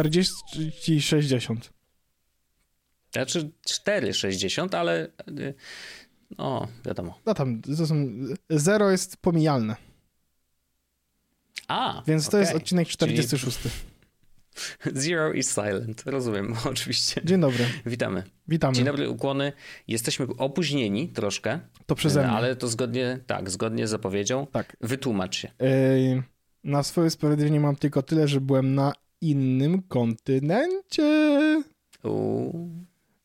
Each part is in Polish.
40 60. Znaczy 4,60, ale y, no, wiadomo. No tam, to są, zero jest pomijalne. A, Więc okay. to jest odcinek 46. Czyli... Zero is silent, rozumiem, oczywiście. Dzień dobry. Witamy. Witamy. Dzień dobry, ukłony. Jesteśmy opóźnieni troszkę. To przeze mnie. Ale to zgodnie, tak, zgodnie z zapowiedzią. Tak. Wytłumacz się. Yy, na swoje usprawiedliwienie mam tylko tyle, że byłem na innym kontynencie. Uuu.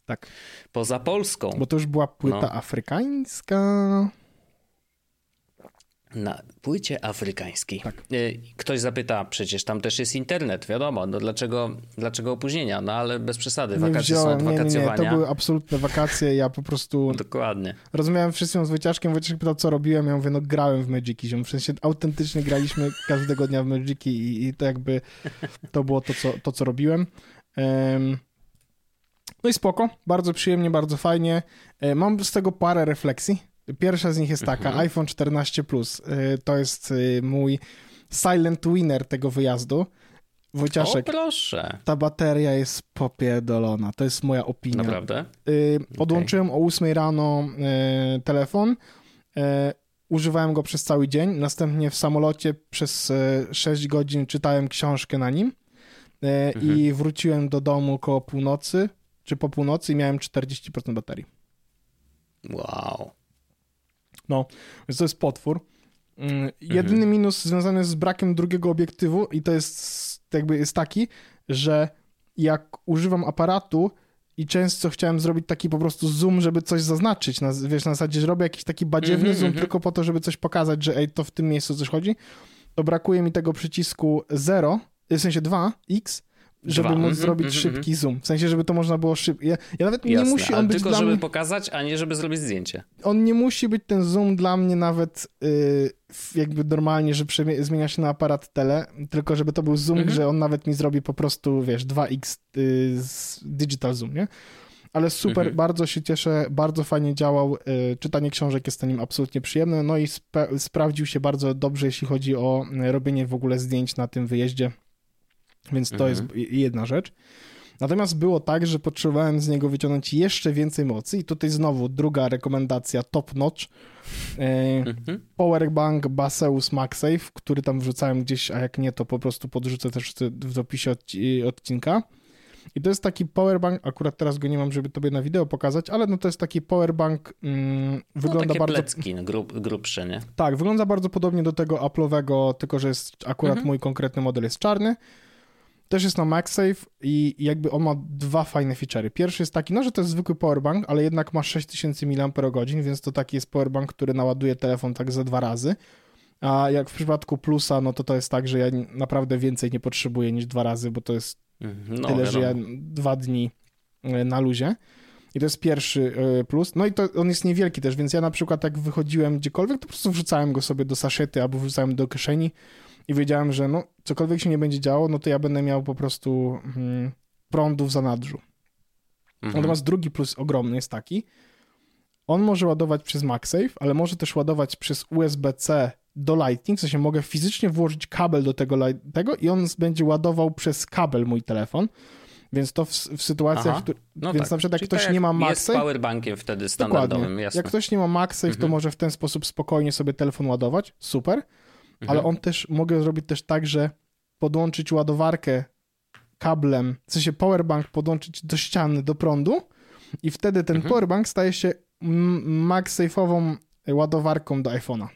Tak. Poza Polską. Bo to już była płyta No. afrykańska. Na płycie afrykańskiej. Tak. Y, Ktoś zapyta, przecież tam też jest internet, wiadomo, no dlaczego, dlaczego opóźnienia? No ale bez przesady, Nie wakacje są od nie, nie, nie, wakacjowania. to były absolutne wakacje, ja po prostu Dokładnie. rozmawiałem wszystkim z Wojciaszkiem, Wojciaszek pytał, co robiłem, ja mówię, no grałem w Magiki, w sensie autentycznie graliśmy każdego dnia w Magiki i, i to jakby, to było to, co, to, co robiłem. Em, no i spoko, bardzo przyjemnie, bardzo fajnie. E, Mam z tego parę refleksji. Pierwsza z nich jest taka, Mhm. iPhone 14 Plus. E, To jest e, mój silent winner tego wyjazdu. O, Wojciaszek, proszę. ta bateria jest popierdolona. To jest moja opinia. Naprawdę? Y, Odłączyłem o 8 rano y, telefon. Y, używałem go przez cały dzień. Następnie w samolocie przez y, 6 godzin czytałem książkę na nim. Y, I wróciłem do domu koło północy, czy po północy i miałem 40% baterii. Wow. No, więc to jest potwór. Mm, Jedyny minus związany z brakiem drugiego obiektywu i to jest jakby jest taki, że jak używam aparatu i często chciałem zrobić taki po prostu zoom, żeby coś zaznaczyć, na, wiesz, na zasadzie, że robię jakiś taki badziewny Mhm, zoom mhm. tylko po to, żeby coś pokazać, że ej, to w tym miejscu coś chodzi, to brakuje mi tego przycisku 0, w sensie 2x, żeby Dwa. móc Mhm, zrobić mhm, szybki zoom. W sensie, żeby to można było szybko. Ja, ja nawet nie Jasne, musi ale on być tylko dla żeby mnie pokazać, a nie żeby zrobić zdjęcie. on nie musi być ten zoom dla mnie nawet y, w- jakby normalnie, że przemie- zmienia się na aparat tele, tylko żeby to był zoom, Mhm. że on nawet mi zrobi po prostu, wiesz, 2x y, z digital zoom, nie? Ale super, Mhm. bardzo się cieszę, bardzo fajnie działał, y, czytanie książek jest na nim absolutnie przyjemne, no i spe- sprawdził się bardzo dobrze, jeśli chodzi o y, robienie w ogóle zdjęć na tym wyjeździe, więc to Mhm. jest jedna rzecz. Natomiast było tak, że potrzebowałem z niego wyciągnąć jeszcze więcej mocy i tutaj znowu druga rekomendacja top notch. E, Mhm. Powerbank Baseus MagSafe, który tam wrzucałem gdzieś, a jak nie, to po prostu podrzucę też w opisie odci- odcinka. I to jest taki powerbank, akurat teraz go nie mam, żeby tobie na wideo pokazać, ale no to jest taki powerbank, mm, No, wygląda bardzo... plecki no, grub, grubsze, nie? Tak, wygląda bardzo podobnie do tego Apple'owego, tylko że jest akurat Mhm. mój konkretny model jest czarny. Też jest na MagSafe i jakby on ma dwa fajne feature'y. Pierwszy jest taki, no że to jest zwykły powerbank, ale jednak ma 6000 mAh, więc to taki jest powerbank, który naładuje telefon tak za dwa razy. A jak w przypadku Plusa, no to to jest tak, że ja naprawdę więcej nie potrzebuję niż dwa razy, bo to jest Mhm. No, tyle, że ja wiadomo. dwa dni e, na luzie. I to jest pierwszy e, plus. No i to on jest niewielki też, więc ja na przykład jak wychodziłem gdziekolwiek, to po prostu wrzucałem go sobie do saszety albo wrzucałem do kieszeni i wiedziałem, że no cokolwiek się nie będzie działo, no to ja będę miał po prostu mm, prądu w zanadrzu. Mhm. Natomiast drugi plus ogromny jest taki, on może ładować przez MagSafe, ale może też ładować przez USB-C do Lightning, w sensie mogę fizycznie włożyć kabel do tego, tego i on będzie ładował przez kabel mój telefon, więc to w, w sytuacjach, w których, No więc tak. na przykład jak Czyli ktoś tak nie ma Jest MagSafe, powerbankiem wtedy standardowym, dokładnie, jasne. jak ktoś nie ma MagSafe, to Mhm. może w ten sposób spokojnie sobie telefon ładować, super, Mhm. ale on też, mogę zrobić też tak, że podłączyć ładowarkę kablem, w sensie powerbank podłączyć do ściany, do prądu i wtedy ten Mhm. powerbank staje się MagSafe'ową ładowarką do iPhone'a.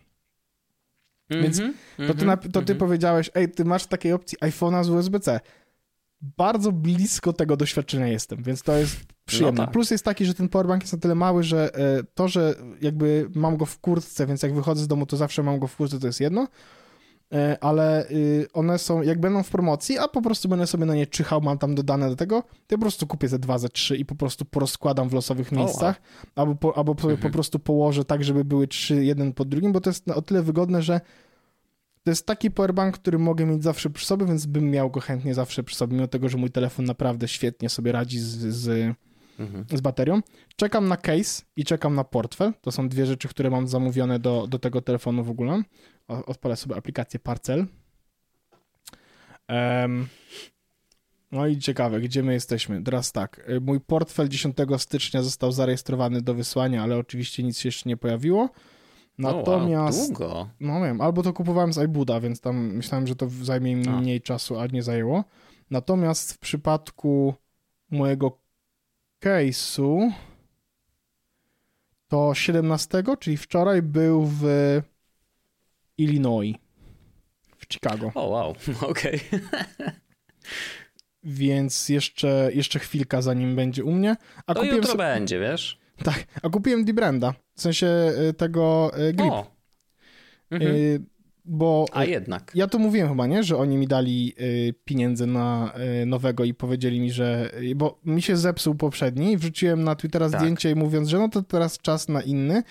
więc Mhm. To ty, Mhm. to ty Mhm. powiedziałeś, ej, ty masz w takiej opcji iPhone'a z USB-C. Bardzo blisko tego doświadczenia jestem, więc to jest przyjemne. No tak. Plus jest taki, że ten powerbank jest na tyle mały, że e, to, że jakby mam go w kurtce, więc jak wychodzę z domu, to zawsze mam go w kurtce, to jest jedno, E, ale y, one są, jak będą w promocji, a po prostu będę sobie na nie czyhał, mam tam dodane do tego, to ja po prostu kupię ze dwa, ze trzy i po prostu porozkładam w losowych miejscach, albo, po, albo sobie Mhm. po prostu położę tak, żeby były trzy, jeden po drugim, bo to jest o tyle wygodne, że to jest taki powerbank, który mogę mieć zawsze przy sobie, więc bym miał go chętnie zawsze przy sobie, mimo tego, że mój telefon naprawdę świetnie sobie radzi z, z, Mhm. z baterią. Czekam na case i czekam na portfel. To są dwie rzeczy, które mam zamówione do, do tego telefonu w ogóle. Odpalę sobie aplikację Parcel. Em, No i ciekawe, gdzie my jesteśmy. Teraz tak, y, mój portfel 10 stycznia został zarejestrowany do wysłania, ale oczywiście nic się jeszcze nie pojawiło. Natomiast. O, wow, długo. No wiem, albo to kupowałem z iBuda, więc tam myślałem, że to zajmie mi mniej czasu, a nie zajęło. Natomiast w przypadku mojego case'u to 17, czyli wczoraj był w Illinois, w Chicago. O, wow, okej. Okay. Więc jeszcze, jeszcze chwilka zanim będzie u mnie. A to jutro będzie, wiesz? Tak, a kupiłem D-Branda, w sensie y, tego y, grip. O. Mhm. Y, bo a jednak. Ja to mówiłem chyba, nie? Że oni mi dali pieniądze na nowego i powiedzieli mi, że. Bo mi się zepsuł poprzedni i wrzuciłem na Twittera tak. zdjęcie mówiąc, że no to teraz czas na inny.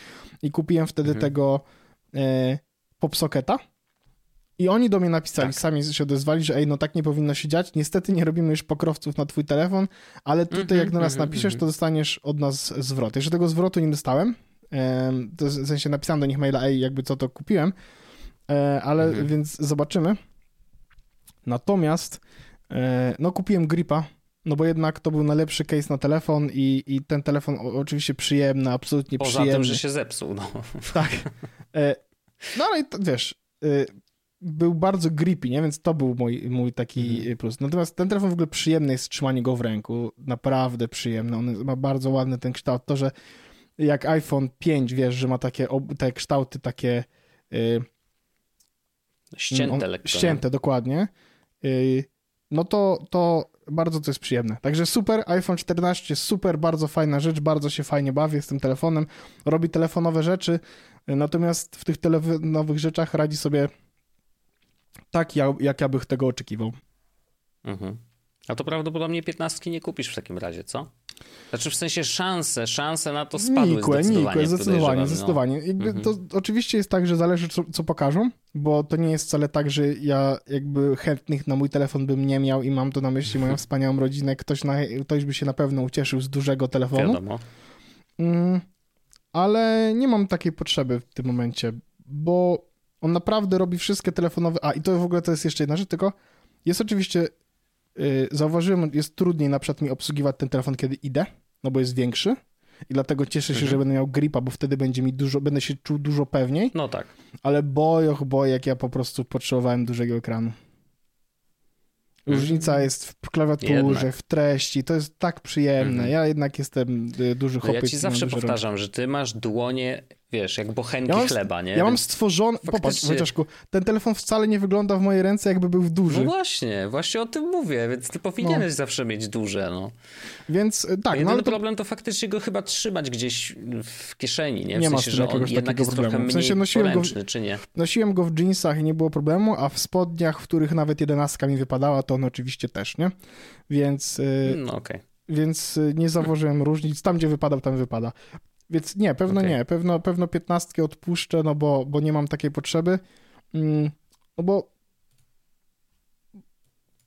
I kupiłem wtedy mhm. tego popsocketa i oni do mnie napisali, tak. sami się odezwali, że ej, no tak nie powinno się dziać. Niestety nie robimy już pokrowców na twój telefon, ale tutaj mm -hmm, jak do nas mm -hmm, napiszesz, to dostaniesz od nas zwrot. Jeszcze tego zwrotu nie dostałem, w sensie napisałem do nich maila, ej, jakby co to kupiłem, e, ale mm -hmm. więc zobaczymy. Natomiast e, no kupiłem gripa, no bo jednak to był najlepszy case na telefon i, i ten telefon oczywiście przyjemny, absolutnie Poza przyjemny. Poza tym, że się zepsuł, no. Tak. E, no ale to, wiesz, był bardzo grippy, nie? Więc to był mój, mój taki mhm. plus. Natomiast ten telefon w ogóle przyjemny jest trzymanie go w ręku. Naprawdę przyjemny. On ma bardzo ładny ten kształt. To, że jak iPhone 5, wiesz, że ma takie te kształty takie... Yy, ścięte on, lekko. Ścięte, dokładnie. Yy, no to, to bardzo to jest przyjemne. Także super, iPhone 14 super, bardzo fajna rzecz, bardzo się fajnie bawię z tym telefonem. Robi telefonowe rzeczy, natomiast w tych telefonowych rzeczach radzi sobie tak, jak ja bych tego oczekiwał. Mhm. A to prawdopodobnie 15 nie kupisz w takim razie, co? Znaczy w sensie szanse, szanse na to spadły nikłe, zdecydowanie. Nikłe, zdecydowanie, no. zdecydowanie. Mhm. To oczywiście jest tak, że zależy co, co, pokażą, bo to nie jest wcale tak, że ja jakby chętnych na mój telefon bym nie miał i mam to na myśli moją wspaniałą rodzinę. Ktoś, na, ktoś by się na pewno ucieszył z dużego telefonu. Wiadomo. Mm, ale nie mam takiej potrzeby w tym momencie, bo on naprawdę robi wszystkie telefonowe. A i to w ogóle to jest jeszcze jedna rzecz, tylko jest oczywiście. Yy, zauważyłem, jest trudniej na przykład mi obsługiwać ten telefon, kiedy idę, no bo jest większy. I dlatego cieszę się, mhm. że będę miał gripa, bo wtedy będzie mi dużo, będę się czuł dużo pewniej. No tak. Ale bojoch, boj, jak ja po prostu potrzebowałem dużego ekranu. Różnica mhm. jest w klawiaturze, jednak. w treści, to jest tak przyjemne. Mhm. Ja jednak jestem y, duży chłopiec. Ja ci zawsze powtarzam, że ty masz dłonie wiesz, jak bochenki ja mam, chleba, nie? Ja mam stworzony, faktycznie... popatrz Wojciaszku, ten telefon wcale nie wygląda w mojej ręce jakby był duży. No właśnie, właśnie o tym mówię, więc ty powinieneś no. zawsze mieć duże, no. Więc e, tak. Jedyny no, to... problem to faktycznie go chyba trzymać gdzieś w kieszeni, nie? W nie sensie, ma że on jednak jest problemu. trochę w sensie nosiłem poręczny, go w, czy nie? Nosiłem go w jeansach i nie było problemu, a w spodniach, w których nawet jedenastka mi wypadała, to on oczywiście też, nie? Więc... E, no okej. Okay więc e, nie zauważyłem różnic. Tam, gdzie wypadał, tam wypada. Więc nie, pewno okay. nie. Pewno, pewno piętnastkę odpuszczę, no bo, bo nie mam takiej potrzeby. Mm, no bo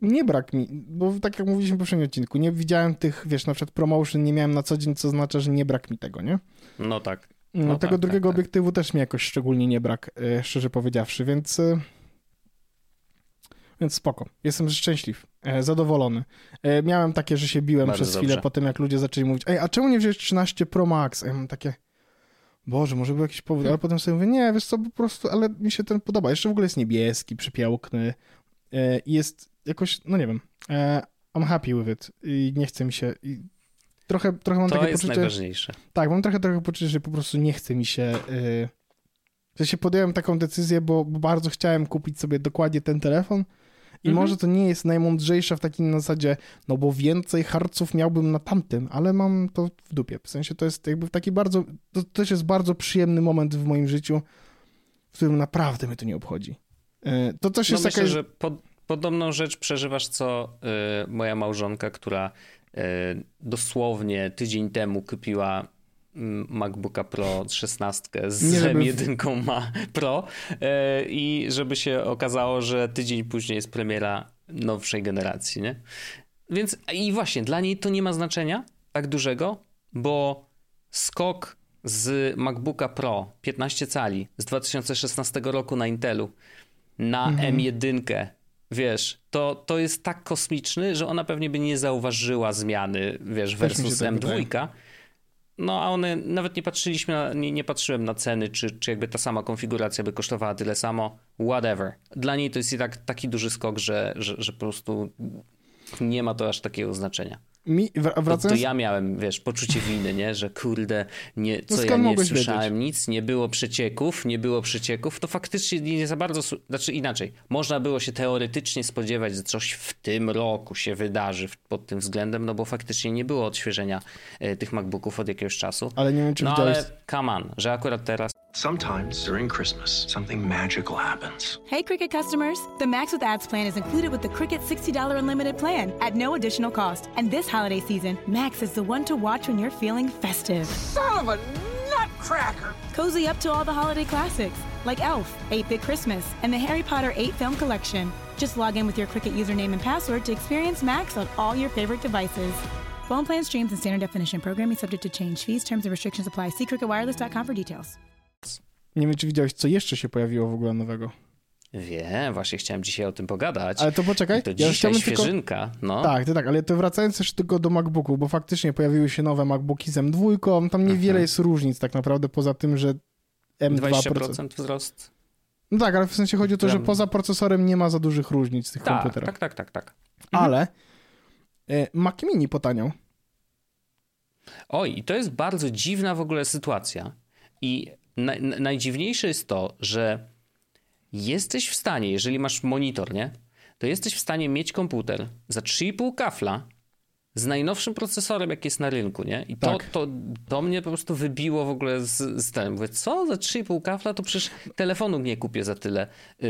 nie brak mi, bo tak jak mówiliśmy w poprzednim odcinku, nie widziałem tych, wiesz, na przykład promotion nie miałem na co dzień, co oznacza, że nie brak mi tego, nie? No tak. No, no tego tak, drugiego tak, tak. obiektywu też mi jakoś szczególnie nie brak, e, szczerze powiedziawszy, więc e, więc spoko. Jestem szczęśliw, zadowolony. E, miałem takie, że się biłem Bardzo przez chwilę dobrze. po tym, jak ludzie zaczęli mówić, ej, a czemu nie wziąłeś 13 Pro Max? A ja mam takie, Boże, może był jakiś powód, ale potem sobie mówię, nie, wiesz co, po prostu, ale mi się ten podoba. Jeszcze w ogóle jest niebieski, przypiałkny e, i jest jakoś, no nie wiem, e, I'm happy with it i nie chce mi się... Trochę, trochę mam to takie jest poczucie... najważniejsze. Tak, mam trochę, trochę poczucie, że po prostu nie chce mi się... E, w sensie podjąłem taką decyzję, bo, bo bardzo chciałem kupić sobie dokładnie ten telefon, i mhm. może to nie jest najmądrzejsze w takim zasadzie, no bo więcej harców miałbym na tamtym, ale mam to w dupie. W sensie to jest jakby taki bardzo, to też jest bardzo przyjemny moment w moim życiu, w którym naprawdę mnie to nie obchodzi. E, to też no jest myślę, jakaś... że pod, podobną rzecz przeżywasz co y, moja małżonka, która y, dosłownie tydzień temu kupiła MacBooka Pro 16 z nie, żeby... M1 ma Pro e, i żeby się okazało, że tydzień później jest premiera nowszej generacji, nie? Więc i właśnie, dla niej to nie ma znaczenia tak dużego, bo skok z MacBooka Pro 15 cali z 2016 roku na Intelu na mhm. M1 wiesz, to, to jest tak kosmiczny, że ona pewnie by nie zauważyła zmiany, wiesz, versus tak M2. No a one, nawet nie patrzyliśmy, na, nie, nie, patrzyłem na ceny, czy, czy jakby ta sama konfiguracja by kosztowała tyle samo, whatever. Dla niej to jest i tak taki duży skok, że, że, że po prostu nie ma to aż takiego znaczenia. Mi, wracając... to, to, ja miałem, wiesz, poczucie winy, nie? Że kurde, nie, no co no ja nie słyszałem wiedzieć? nic, nie było przecieków, nie było przecieków, to faktycznie nie za bardzo, znaczy inaczej, można było się teoretycznie spodziewać, że coś w tym roku się wydarzy pod tym względem, no bo faktycznie nie było odświeżenia e, tych MacBooków od jakiegoś czasu. Ale nie wiem, czy No widziałeś... ale come on, że akurat teraz Sometimes during Christmas, something magical happens. Hey, Cricket customers! The Max with Ads plan is included with the Cricket $60 unlimited plan at no additional cost. And this holiday season, Max is the one to watch when you're feeling festive. Son of a nutcracker! Cozy up to all the holiday classics like Elf, 8 Bit Christmas, and the Harry Potter 8 Film Collection. Just log in with your Cricket username and password to experience Max on all your favorite devices. Phone plan streams and standard definition programming subject to change. Fees, terms, and restrictions apply. See cricketwireless.com for details. Nie wiem, czy widziałeś, co jeszcze się pojawiło w ogóle nowego. Wiem, właśnie chciałem dzisiaj o tym pogadać. Ale to poczekaj. to dzisiaj ja świeżynka. Tylko... No. Tak, to tak, ale to wracając też tylko do MacBooków, bo faktycznie pojawiły się nowe MacBooki z M2, tam niewiele mhm. jest różnic tak naprawdę, poza tym, że M2... 20% wzrost. No tak, ale w sensie chodzi o to, że poza procesorem nie ma za dużych różnic w tych tak, komputerach. Tak, tak, tak, tak. Mhm. Ale e, Mac Mini potaniał. Oj, i to jest bardzo dziwna w ogóle sytuacja. I na, najdziwniejsze jest to, że jesteś w stanie, jeżeli masz monitor, nie? To jesteś w stanie mieć komputer za 3,5 kafla z najnowszym procesorem, jaki jest na rynku, nie? I to, tak. to, to mnie po prostu wybiło w ogóle z, z tym. Mówię, co? Za 3,5 kafla? To przecież telefonu nie kupię za tyle. Yy,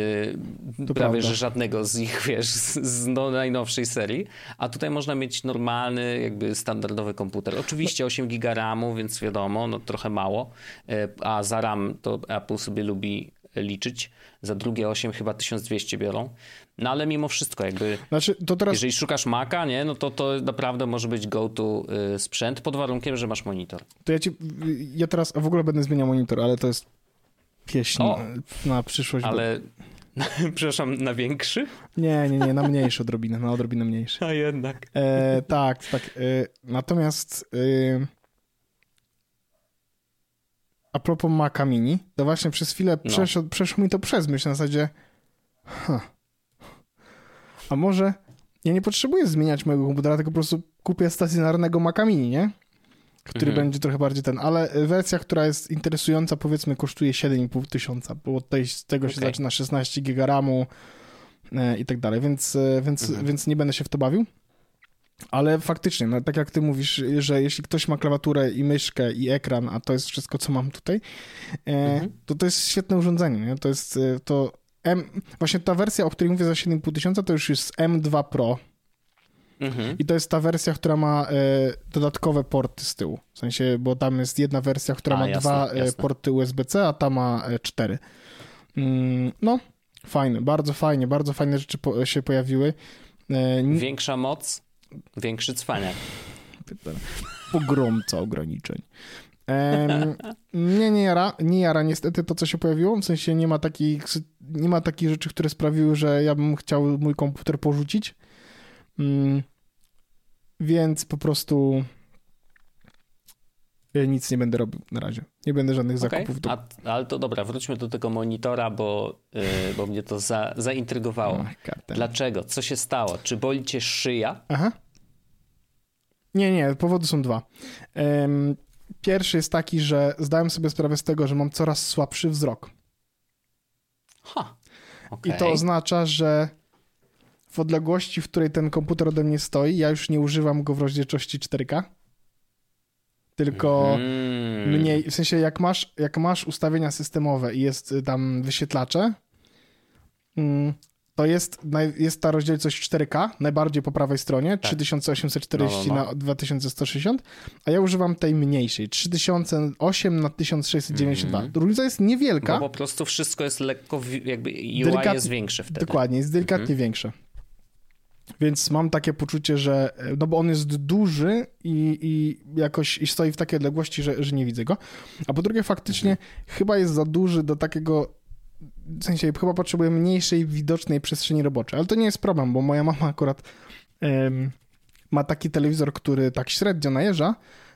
prawie, prawda. że żadnego z ich, wiesz, z, z no, najnowszej serii. A tutaj można mieć normalny, jakby standardowy komputer. Oczywiście 8 giga RAMu, więc wiadomo, no trochę mało. Yy, a za RAM to Apple sobie lubi liczyć. Za drugie 8 chyba 1200 biorą. No ale mimo wszystko jakby, znaczy, teraz... jeżeli szukasz Maca, nie, no to to naprawdę może być go-to y, sprzęt pod warunkiem, że masz monitor. To ja ci, ja teraz w ogóle będę zmieniał monitor, ale to jest pieśń o, na przyszłość. Ale, przepraszam, na większy? Nie, nie, nie, na mniejszy odrobinę, na odrobinę mniejszy. A jednak. E, tak, tak. E, natomiast... E, a propos Maca Mini, to właśnie przez chwilę no. przeszło, przeszło mi to przez myśl na zasadzie huh, a może ja nie potrzebuję zmieniać mojego komputera, tylko po prostu kupię stacjonarnego Maca Mini, nie? Który mhm. będzie trochę bardziej ten, ale wersja, która jest interesująca, powiedzmy, kosztuje 7,5 tysiąca, bo tutaj z tego okay. się zaczyna 16 giga RAMu e, i tak dalej, więc, e, więc, mhm. więc nie będę się w to bawił. Ale faktycznie, no, tak jak ty mówisz, że jeśli ktoś ma klawiaturę i myszkę i ekran, a to jest wszystko, co mam tutaj, e, mhm. to to jest świetne urządzenie. Nie? To jest e, to M, właśnie ta wersja, o której mówię za 7,5 tysiąca, to już jest M2 Pro. Mhm. I to jest ta wersja, która ma e, dodatkowe porty z tyłu. W sensie, bo tam jest jedna wersja, która a, ma jasne, dwa jasne. porty USB-C, a ta ma cztery. Mm, no, fajne, bardzo fajnie, bardzo fajne rzeczy się pojawiły. Większa moc, większy cwaniak. Pogromca ograniczeń. Nie, nie jara, nie jara niestety to, co się pojawiło, w sensie nie ma takich, nie ma takich rzeczy, które sprawiły, że ja bym chciał mój komputer porzucić, mm, więc po prostu nic nie będę robił na razie. Nie będę żadnych okay. zakupów. Do... A, ale to dobra, wróćmy do tego monitora, bo, yy, bo mnie to za, zaintrygowało. Dlaczego? Co się stało? Czy boli cię szyja? Aha. Nie, nie, powody są dwa. Um, Pierwszy jest taki, że zdałem sobie sprawę z tego, że mam coraz słabszy wzrok. Ha. Okay. I to oznacza, że w odległości, w której ten komputer ode mnie stoi, ja już nie używam go w rozdzielczości 4K. Tylko mm. mniej, w sensie jak masz, jak masz ustawienia systemowe i jest tam wyświetlacze, mm, to jest, jest ta rozdzielczość 4K, najbardziej po prawej stronie, tak. 3840 no, no, no. na 2160, a ja używam tej mniejszej, 3008 na 1692. Mm. Różnica jest niewielka. Bo po prostu wszystko jest lekko, jakby UI Delikat... jest większe wtedy. Dokładnie, jest delikatnie mm -hmm. większe. Więc mam takie poczucie, że no bo on jest duży i, i jakoś i stoi w takiej odległości, że, że nie widzę go. A po drugie, faktycznie chyba jest za duży do takiego w sensie chyba potrzebuję mniejszej widocznej przestrzeni roboczej, ale to nie jest problem, bo moja mama akurat ma taki telewizor, który tak średnio najeżdża,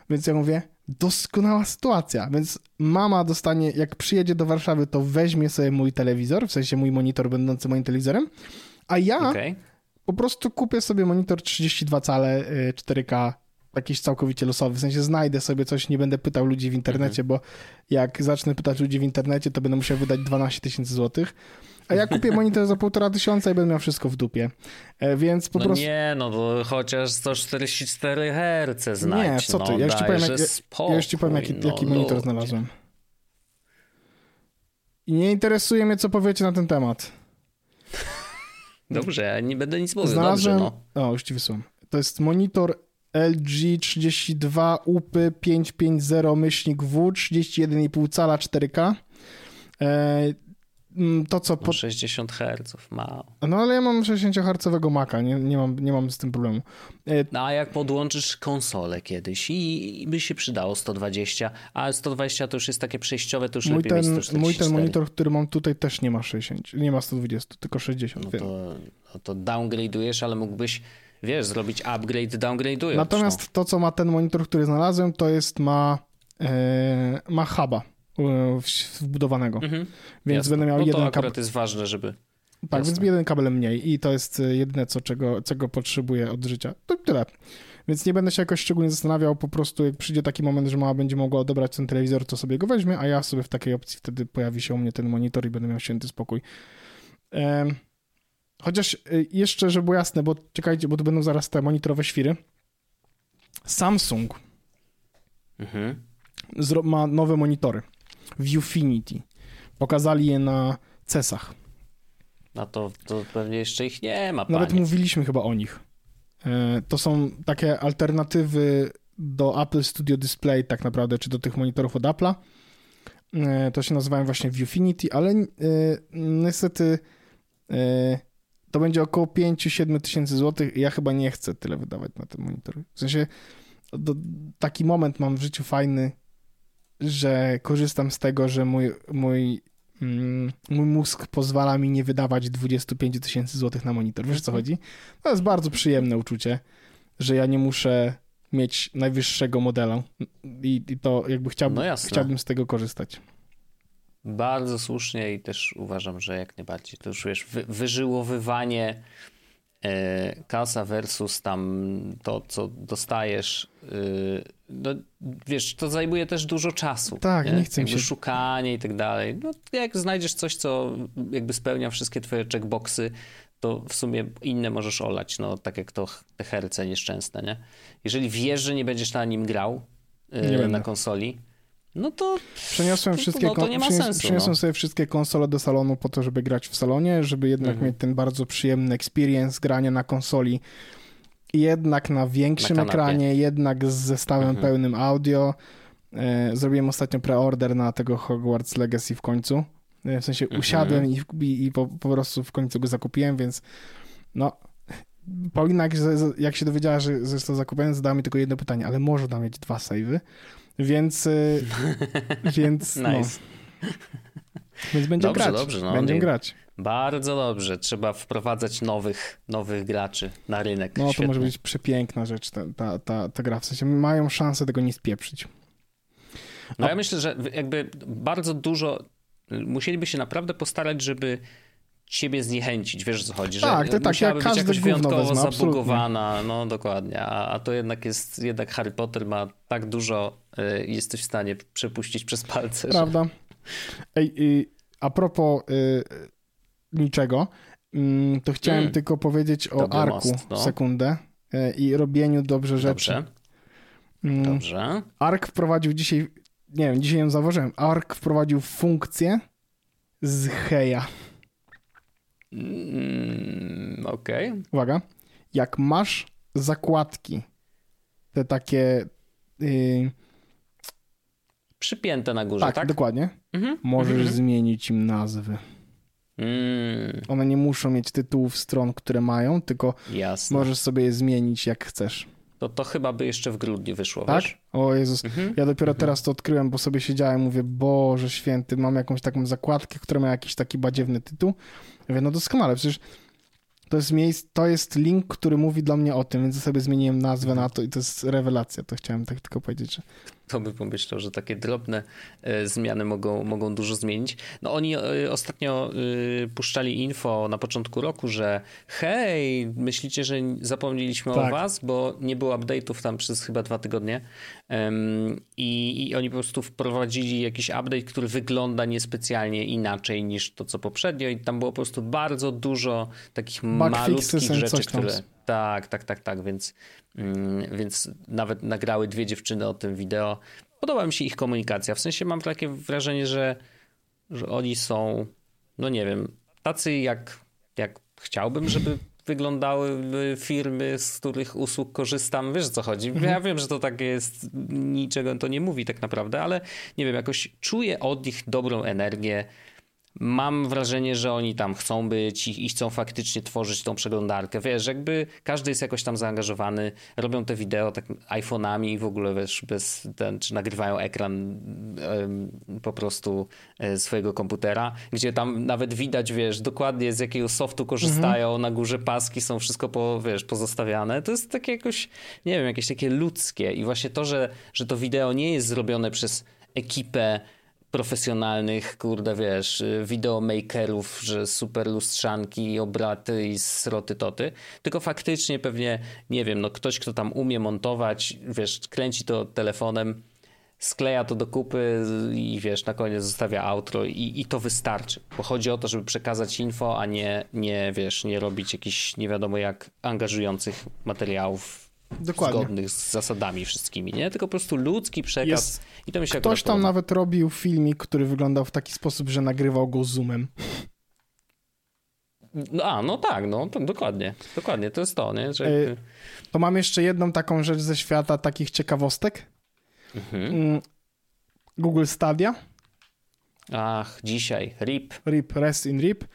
więc ja mówię, doskonała sytuacja, więc mama dostanie, jak przyjedzie do Warszawy, to weźmie sobie mój telewizor, w sensie mój monitor będący moim telewizorem, a ja Okej. Po prostu kupię sobie monitor 32 cale y, 4K, jakiś całkowicie losowy. W sensie znajdę sobie coś, nie będę pytał ludzi w internecie, bo jak zacznę pytać ludzi w internecie, to będę musiał wydać 12 tysięcy złotych. A ja kupię monitor za półtora tysiąca i będę miał wszystko w dupie. E, Więc po No prostu. nie, no to chociaż 144 Hz znajdź. Nie, co ty? No, ja już ci powiem, jak, ja, spokój, ja już ci powiem jaki, no, jaki monitor ludzie. znalazłem. I nie interesuje mnie, co powiecie na ten temat. Dobrze, nie będę nic mówił. Znalazłem. Dobrze, no. O, już ci. To jest monitor LG 32 UPy 550 myślnik W 31,5 cala 4K. Mm, to co pod... 60 Hz, mało. No ale ja mam 60-hercowego Maca, nie, nie, mam, nie mam z tym problemu. E, No a jak podłączysz konsolę kiedyś i, i by się przydało 120, a 120 to już jest takie przejściowe, to już mój, lepiej ten, 144. mój ten monitor, który mam tutaj też nie ma 60, nie ma 120, tylko 60. No wiem. to, no to downgrade'ujesz, ale mógłbyś, wiesz, zrobić upgrade downgrade'ując. Natomiast no. to, co ma ten monitor, który znalazłem, to jest ma, e, ma huba wbudowanego. Mhm. Więc Jasne. będę miał no to jeden akurat kabel. jest ważne, żeby... Tak, jasne. więc jeden kabel mniej i to jest e, jedyne, co, czego, czego potrzebuję od życia. To tyle. Więc nie będę się jakoś szczególnie zastanawiał, po prostu jak przyjdzie taki moment, że mama będzie mogła odebrać ten telewizor, to sobie go weźmie, a ja sobie w takiej opcji wtedy pojawi się u mnie ten monitor i będę miał święty spokój. Chociaż e, jeszcze, żeby było jasne, bo czekajcie, bo tu będą zaraz te monitorowe świry. Samsung Mhm. ma nowe monitory. Viewfinity. Pokazali je na CESach. No to, to pewnie jeszcze ich nie ma, Nawet panie. mówiliśmy chyba o nich. E, To są takie alternatywy do Apple Studio Display tak naprawdę, czy do tych monitorów od Apple'a. E, To się nazywają właśnie Viewfinity, ale e, niestety to będzie około 5-7 tysięcy złotych ja chyba nie chcę tyle wydawać na ten monitor. W sensie taki moment mam w życiu fajny, że korzystam z tego, że mój, mój, mm, mój mózg pozwala mi nie wydawać 25 tysięcy złotych na monitor. Wiesz o co chodzi? To jest bardzo przyjemne uczucie, że ja nie muszę mieć najwyższego modelu i, i to jakby chciałbym, No chciałbym z tego korzystać. Bardzo słusznie i też uważam, że jak najbardziej. To już wiesz, wy, wyżyłowywanie e, kasa versus tam to, co dostajesz. No, wiesz, to zajmuje też dużo czasu. Tak, nie chcę mi jakby się- szukanie i tak dalej. No, jak znajdziesz coś, co jakby spełnia wszystkie twoje checkboxy, to w sumie inne możesz olać, no tak jak to te herce nieszczęsne, nie? Jeżeli wiesz, że nie będziesz na nim grał Nie będę. na konsoli, no to Przeniosłem wszystkie, no to nie ma przynios- sensu, przyniosłem no. sobie wszystkie konsole do salonu po to, żeby grać w salonie, żeby jednak Mhm. mieć ten bardzo przyjemny experience grania na konsoli. Jednak na większym Na ekranie, jednak z zestawem Mhm. pełnym audio. E, zrobiłem ostatnio preorder na tego Hogwarts Legacy w końcu. E, w sensie Mhm. usiadłem i, i, i po, po prostu w końcu go zakupiłem, więc no. Paulina, jak, jak się dowiedziała, że, to zakupione, zadała mi tylko jedno pytanie, ale może tam mieć dwa savey, więc, e, więc no. nice. Więc będziemy Dobrze, grać. dobrze, no, będziemy nie- grać. Bardzo dobrze. Trzeba wprowadzać nowych, nowych graczy na rynek. No to Świetnie. może być przepiękna rzecz, ta, ta, ta, ta gra. W sensie mają szansę tego nie spieprzyć. No ja myślę, że jakby bardzo dużo musieliby się naprawdę postarać, żeby ciebie zniechęcić, wiesz o co chodzi, że Tak, to tak, musiałaby jak być jakoś wyjątkowo wezmę, absolutnie. zabugowana, no dokładnie, a, a to jednak jest, jednak Harry Potter ma tak dużo, y, jesteś w stanie przepuścić przez palce, że... Prawda? Ej, y, a propos y, niczego, mm, to chciałem Mm. tylko powiedzieć o Dobry Arku most, no. sekundę y, i robieniu dobrze rzeczy. Dobrze, Mm, dobrze. Ark wprowadził dzisiaj, nie wiem, dzisiaj ją zauważyłem, Ark wprowadził funkcję z Heja. Mm, Okej. Uwaga, jak masz zakładki, te takie... y, Przypięte na górze, tak, tak? dokładnie. Mhm. Możesz Mhm. zmienić im nazwy. Mm, One nie muszą mieć tytułów stron, które mają, tylko jasne. możesz sobie je zmienić jak chcesz. to to chyba by jeszcze w grudniu wyszło, Tak? wiesz? O Jezus, ja dopiero teraz to odkryłem, bo sobie siedziałem, mówię, Boże święty, mam jakąś taką zakładkę, która ma jakiś taki badziewny tytuł. Ja mówię, no doskonale, przecież to jest miejsce, to jest link, który mówi dla mnie o tym, więc ja sobie zmieniłem nazwę na to i to jest rewelacja, to chciałem tak tylko powiedzieć, że To by pomyślał, że takie drobne e, zmiany mogą, mogą dużo zmienić. No oni e, ostatnio e, puszczali info na początku roku, że hej, myślicie, że zapomnieliśmy o Tak. was, bo nie było update'ów tam przez chyba dwa tygodnie i, i oni po prostu wprowadzili jakiś update, który wygląda niespecjalnie inaczej niż to, co poprzednio i tam było po prostu bardzo dużo takich fixes malutkich rzeczy, które... Tak, tak, tak, tak, więc, mm, więc nawet nagrały dwie dziewczyny o tym wideo. Podoba mi się ich komunikacja. W sensie mam takie wrażenie, że, że oni są, no nie wiem, tacy jak, jak chciałbym, żeby wyglądały firmy, z których usług korzystam. Wiesz o co chodzi? Ja wiem, że to tak jest, niczego to nie mówi tak naprawdę, ale nie wiem, jakoś czuję od nich dobrą energię. Mam wrażenie, że oni tam chcą być i, i chcą faktycznie tworzyć tą przeglądarkę. Wiesz, jakby każdy jest jakoś tam zaangażowany, robią te wideo tak iPhone'ami i w ogóle wiesz, bez ten, czy nagrywają ekran em, po prostu e, swojego komputera, gdzie tam nawet widać, wiesz, dokładnie z jakiego softu korzystają, na górze paski są wszystko po, wiesz, pozostawiane. To jest takie jakoś, nie wiem, jakieś takie ludzkie i właśnie to, że, że to wideo nie jest zrobione przez ekipę profesjonalnych, kurde, wiesz, videomakerów, że super lustrzanki obraty i sroty toty, tylko faktycznie pewnie, nie wiem, no ktoś, kto tam umie montować, wiesz, kręci to telefonem, skleja to do kupy i wiesz, na koniec zostawia outro i, i to wystarczy, bo chodzi o to, żeby przekazać info, a nie, nie wiesz, nie robić jakichś nie wiadomo jak angażujących materiałów Dokładnie. zgodnych z zasadami wszystkimi, nie? Tylko po prostu ludzki przekaz Jest- i to mi się ktoś tam podoba. nawet robił filmik, który wyglądał w taki sposób, że nagrywał go zoomem. No, a, no tak, no to dokładnie, dokładnie, to jest to, nie? Że, Y, To mam jeszcze jedną taką rzecz ze świata takich ciekawostek. Mhm. Mm, Google Stadia, Ach, dzisiaj, RIP. RIP, Rest in RIP.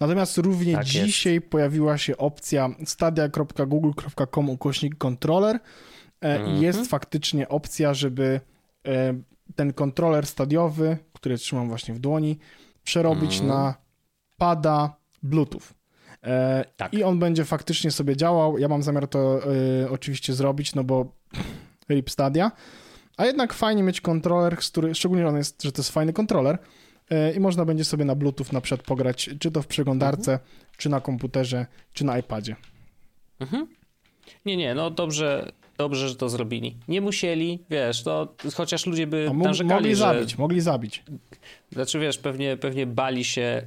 Natomiast również Tak jest. dzisiaj pojawiła się opcja stadia.google.com ukośnik kontroler e, Mhm. i jest faktycznie opcja, żeby e, ten kontroler stadiowy, który trzymam właśnie w dłoni, przerobić Mhm. na pada Bluetooth. E, Tak. I on będzie faktycznie sobie działał. Ja mam zamiar to e, oczywiście zrobić, no bo RIP Stadia. A jednak fajnie mieć kontroler, który, szczególnie, on jest, że to jest fajny kontroler e, i można będzie sobie na Bluetooth na przykład pograć, czy to w przeglądarce, czy na komputerze, czy na iPadzie. Nie, nie, no dobrze, dobrze, że to zrobili. Nie musieli, wiesz, to chociaż ludzie by mógł, narzekali, mogli że... zabić, mogli zabić. Znaczy wiesz, pewnie, pewnie bali się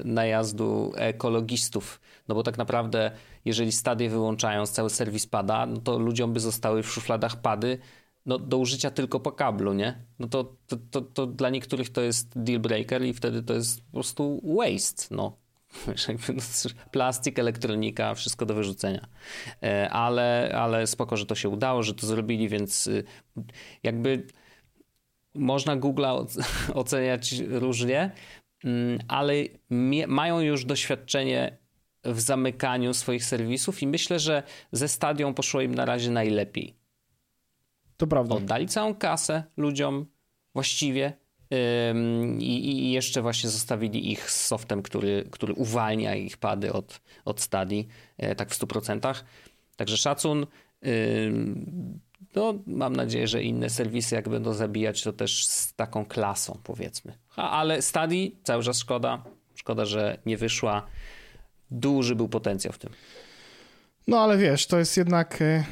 y, najazdu ekologistów, no bo tak naprawdę jeżeli stadie wyłączają, cały serwis pada, no to ludziom by zostały w szufladach pady no, do użycia tylko po kablu, nie? No to, to, to, to dla niektórych to jest deal breaker i wtedy to jest po prostu waste, no. No, Plastik, elektronika, wszystko do wyrzucenia. E, Ale, ale spoko, że to się udało, że to zrobili, więc y, jakby można Google'a oc- oceniać różnie, mm, ale mają już doświadczenie w zamykaniu swoich serwisów i myślę, że ze stadią poszło im na razie najlepiej. To prawda. Oddali całą kasę ludziom właściwie i, i jeszcze właśnie zostawili ich z softem, który, który uwalnia ich pady od, od stadii, e, tak w 100%. Także szacun. No, mam nadzieję, że inne serwisy, jak będą zabijać, to też z taką klasą, powiedzmy. A, ale Stadii cały czas szkoda. Szkoda, że nie wyszła. Duży był potencjał w tym. No ale wiesz, to jest jednak e,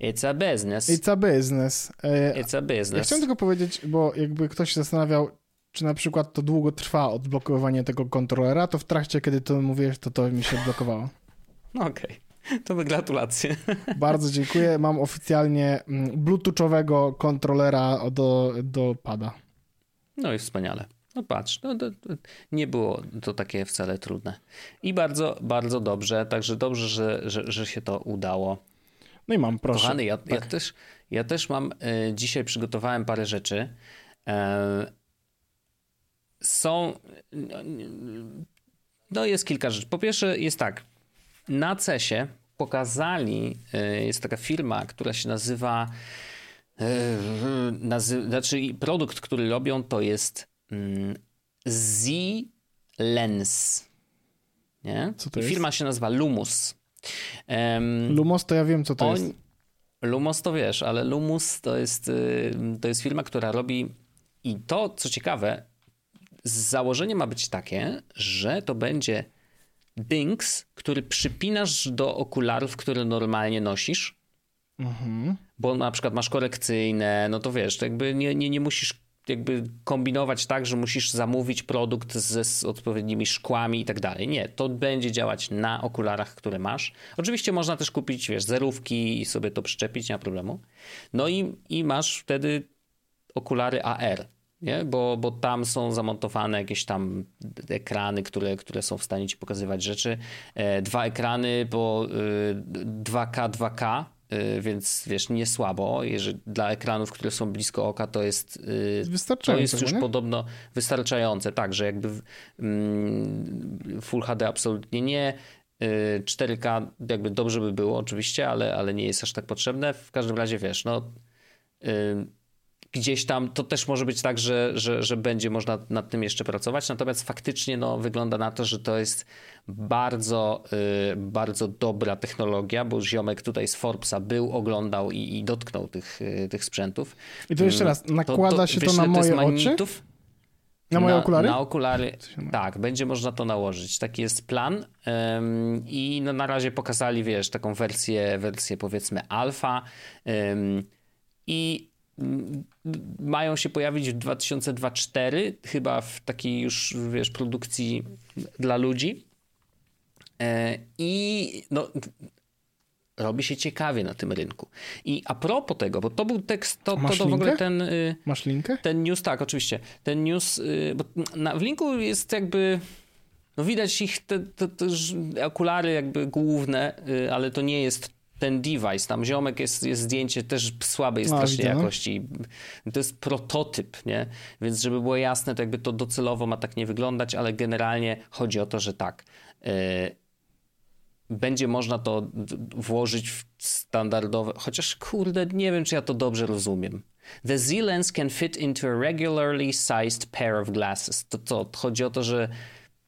It's a business. it's a business. E, It's a Ja business. chciałem tylko powiedzieć, bo jakby ktoś się zastanawiał, czy na przykład to długo trwa odblokowanie tego kontrolera, to w trakcie, kiedy to mówiłeś, to to mi się odblokowało. No Okej, to by gratulacje. Bardzo dziękuję. Mam oficjalnie mm, bluetoothowego kontrolera do, do pada. No i wspaniale. No patrz, no to, to nie było to takie wcale trudne. I bardzo, bardzo dobrze, także dobrze, że, że, że się to udało. No i mam, proszę. Kochany, ja, ja, Tak. też, ja też mam, e, dzisiaj przygotowałem parę rzeczy. E, są, no, no jest kilka rzeczy. Po pierwsze jest tak, na CESie pokazali, e, jest taka firma, która się nazywa, nazy znaczy produkt, który robią to jest mm, Z-Lens. Nie? Co to I jest? firma się nazywa Lumus. Um, Lumos to ja wiem, co to on- jest. Lumos to wiesz, ale Lumus to jest, y, to jest firma, która robi i to, co ciekawe, założenie ma być takie, że to będzie dings, który przypinasz do okularów, które normalnie nosisz, Mhm. bo na przykład masz korekcyjne, no to wiesz, to jakby nie, nie, nie musisz jakby kombinować tak, że musisz zamówić produkt ze, z odpowiednimi szkłami i tak dalej. Nie, to będzie działać na okularach, które masz. Oczywiście można też kupić, wiesz, zerówki i sobie to przyczepić, nie ma problemu. No i, i masz wtedy okulary AR, nie? Bo, bo tam są zamontowane jakieś tam ekrany, które, które są w stanie ci pokazywać rzeczy. E, dwa ekrany po y, 2K, 2K, y, więc wiesz, nie słabo. Jeżeli dla ekranów, które są blisko oka, to jest, y, to Wystarczające, jest już nie? podobno wystarczające. Tak, że jakby mm, Full HD absolutnie nie. Y, 4K jakby dobrze by było oczywiście, ale, ale nie jest aż tak potrzebne. W każdym razie wiesz, no y, gdzieś tam to też może być tak, że, że, że będzie można nad tym jeszcze pracować. Natomiast faktycznie no, wygląda na to, że to jest bardzo, y, bardzo dobra technologia, bo ziomek tutaj z Forbesa był, oglądał i, i dotknął tych, y, tych sprzętów. I to jeszcze raz, nakłada się to wiesz, na ile jest moje oczy? Na moje na, okulary? Na okulary, tak, będzie można to nałożyć. Taki jest plan Ym, i no, na razie pokazali, wiesz, taką wersję, wersję powiedzmy alfa Ym, i mają się pojawić w 2024, chyba w takiej już, wiesz, produkcji dla ludzi. E, I no, robi się ciekawie na tym rynku. I a propos tego, bo to był tekst, to, to, Masz to w ogóle ten... y, Masz linkę? ten news, tak, oczywiście. Ten news, y, bo na, w linku jest jakby. No widać ich te, te, te okulary jakby główne, y, ale to nie jest ten device. Tam ziomek jest, jest zdjęcie też słabej No, strasznie widzę, no. jakości. To jest prototyp, nie? Więc żeby było jasne, to jakby to docelowo ma tak nie wyglądać, ale generalnie chodzi o to, że tak. y, będzie można to włożyć w standardowe, chociaż kurde, nie wiem, czy ja to dobrze rozumiem. The Z-Lens can fit into a regularly sized pair of glasses. To, to chodzi o to, że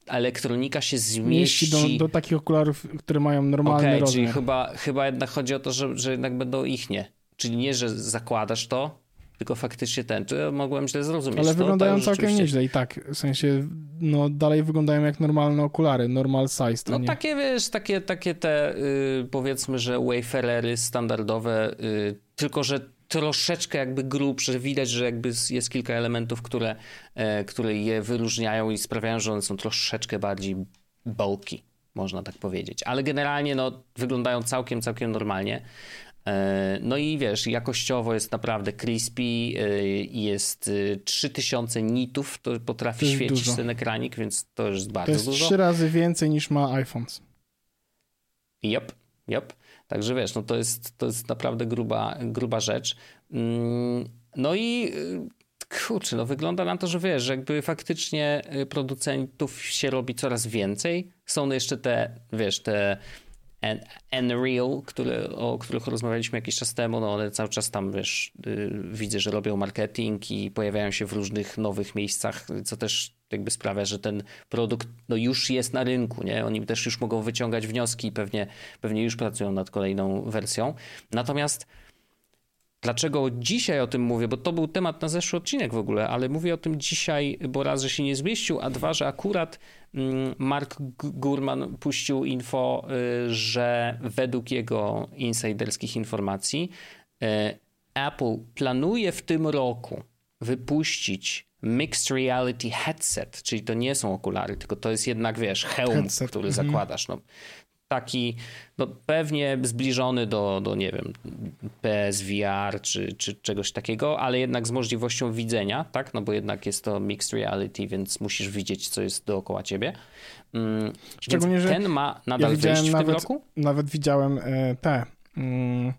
elektronika się Mieści zmieści. do, do takich okularów, które mają normalny Okej, rozmiar. czyli chyba, chyba jednak chodzi o to, że, że jednak będą ich nie. Czyli nie, że zakładasz to, tylko faktycznie ten. Czy ja mogłem źle zrozumieć? Ale to, wyglądają to całkiem rzeczywiście- nieźle i tak, w sensie, no dalej wyglądają jak normalne okulary, normal size, No nie. takie, wiesz, takie, takie te y, powiedzmy, że Wayfarery standardowe, y, tylko że troszeczkę jakby grubsze. Widać, że jakby jest kilka elementów, które, e, które je wyróżniają i sprawiają, że one są troszeczkę bardziej bulky, można tak powiedzieć. Ale generalnie no, wyglądają całkiem, całkiem normalnie. E, No i wiesz, jakościowo jest naprawdę crispy, e, jest y, 3000 nitów, to potrafi To świecić dużo. ten ekranik, więc to już jest bardzo to jest dużo. trzy razy więcej niż ma iPhones. Yep, yep. Także wiesz, no to jest, to jest naprawdę gruba, gruba rzecz. Mm, No i y, kurczę, no wygląda na to, że wiesz, że jakby faktycznie y, producentów się robi coraz więcej. Są jeszcze te, wiesz, te N- Nreal, które, o których rozmawialiśmy jakiś czas temu, no one cały czas tam, wiesz, y, widzę, że robią marketing i pojawiają się w różnych nowych miejscach, co też jakby sprawia, że ten produkt no już jest na rynku, nie? Oni też już mogą wyciągać wnioski i pewnie, pewnie już pracują nad kolejną wersją. Natomiast Dlaczego dzisiaj o tym mówię? Bo to był temat na zeszły odcinek w ogóle, ale mówię o tym dzisiaj, bo raz, że się nie zmieścił, a dwa, że akurat mm, Mark Gurman puścił info, y, że według jego insiderskich informacji y, Apple planuje w tym roku wypuścić Mixed Reality Headset, czyli to nie są okulary, tylko to jest jednak, wiesz, hełm, Headset, który mhm. zakładasz. No, taki no, pewnie zbliżony do, do, nie wiem, PSVR czy, czy czegoś takiego, ale jednak z możliwością widzenia, tak? No bo jednak jest to mixed reality, więc musisz widzieć, co jest dookoła ciebie. Mm, Szczególnie, że ten ma nadal ja wyjść w nawet, tym roku? Nawet widziałem e, te mm,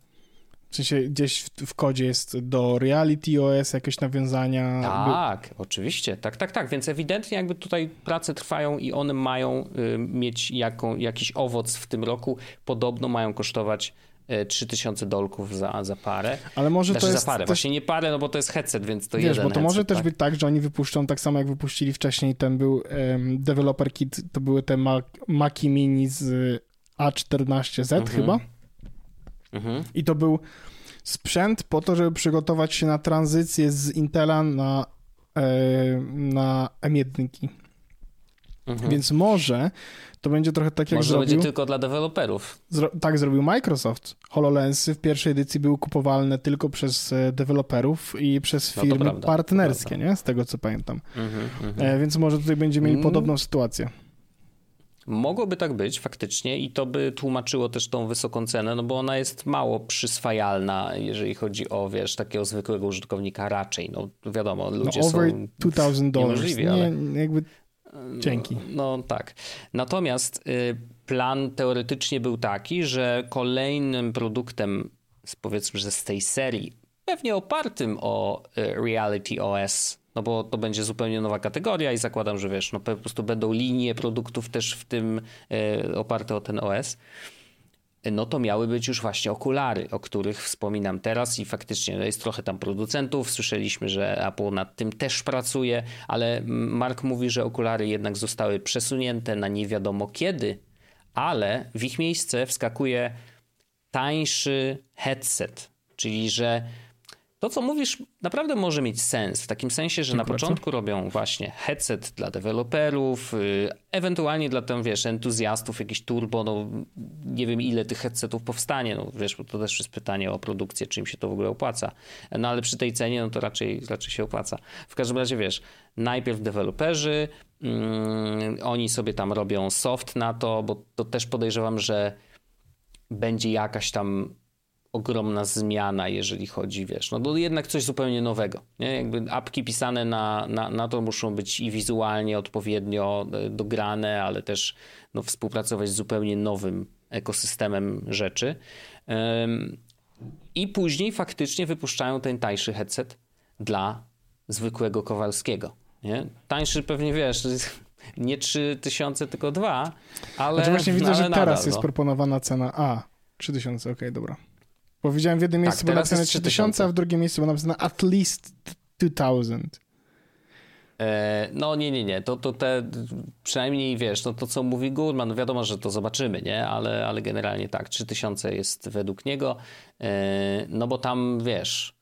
W sensie gdzieś w, w kodzie jest do Reality OS jakieś nawiązania. Tak, oczywiście, tak, tak, tak, więc ewidentnie jakby tutaj prace trwają i one mają y, mieć jaką, jakiś owoc w tym roku. Podobno mają kosztować 3000 dolków za, za parę. Ale może znaczy to jest za parę, też... właśnie nie parę, no bo to jest headset, więc to Wiesz, jeden bo to headset, może też tak? być tak, że oni wypuszczą tak samo jak wypuścili wcześniej, ten był um, developer kit, to były te Mac, Maci Mini z A14Z Mhm. chyba. Mhm. I to był sprzęt po to, żeby przygotować się na tranzycję z Intela na, e, na M1. Mhm. Więc może to będzie trochę tak jak Może to zrobił... będzie tylko dla deweloperów. Zro, tak zrobił Microsoft. HoloLensy w pierwszej edycji były kupowalne tylko przez e, deweloperów i przez No firmy prawda, to partnerskie, prawda. nie? Z tego co pamiętam. Mhm, mhm. E, więc może tutaj będziemy mieli Mm. podobną sytuację. Mogłoby tak być faktycznie i to by tłumaczyło też tą wysoką cenę, no bo ona jest mało przyswajalna, jeżeli chodzi o, wiesz, takiego zwykłego użytkownika raczej. No wiadomo, No, ludzie over są 2000 dollars. Nie, ale... jakby dzięki. No tak. Natomiast y, plan teoretycznie był taki, że kolejnym produktem, z, powiedzmy, że z tej serii, pewnie opartym o y, Reality OS, no bo to będzie zupełnie nowa kategoria i zakładam, że wiesz, no po prostu będą linie produktów też w tym y, oparte o ten OS. No to miały być już właśnie okulary, o których wspominam teraz i faktycznie no jest trochę tam producentów. Słyszeliśmy, że Apple nad tym też pracuje, ale Mark mówi, że okulary jednak zostały przesunięte na nie wiadomo kiedy, ale w ich miejsce wskakuje tańszy headset, czyli że to, co mówisz, naprawdę może mieć sens. W takim sensie, że na Dziękuję początku robią właśnie headset dla deweloperów, yy, ewentualnie dla tam, wiesz, entuzjastów, jakiś turbo, no nie wiem ile tych headsetów powstanie, no wiesz, bo to też jest pytanie o produkcję, czy im się to w ogóle opłaca. No ale przy tej cenie, no to raczej, raczej się opłaca. W każdym razie, wiesz, najpierw deweloperzy, mm, oni sobie tam robią soft na to, bo to też podejrzewam, że będzie jakaś tam ogromna zmiana, jeżeli chodzi, wiesz, no to jednak coś zupełnie nowego, nie? Jakby apki pisane na, na, na to muszą być i wizualnie odpowiednio e, dograne, ale też no, współpracować z zupełnie nowym ekosystemem rzeczy. I później faktycznie wypuszczają ten tańszy headset dla zwykłego Kowalskiego, nie? Tańszy pewnie, wiesz, nie 3000, tylko dwa, ale Znaczy właśnie widzę, ale że teraz nadal, jest no. proponowana cena A. 3000, okej, dobra. Bo widziałem w jednym Tak, miejscu było napisane jest 3000, a w drugim miejscu było napisane at least 2000. E, No nie, nie, nie, to, to te przynajmniej wiesz, no to co mówi Gurman, no wiadomo, że to zobaczymy, nie, ale, ale generalnie tak, 3000 jest według niego, E, no bo tam wiesz,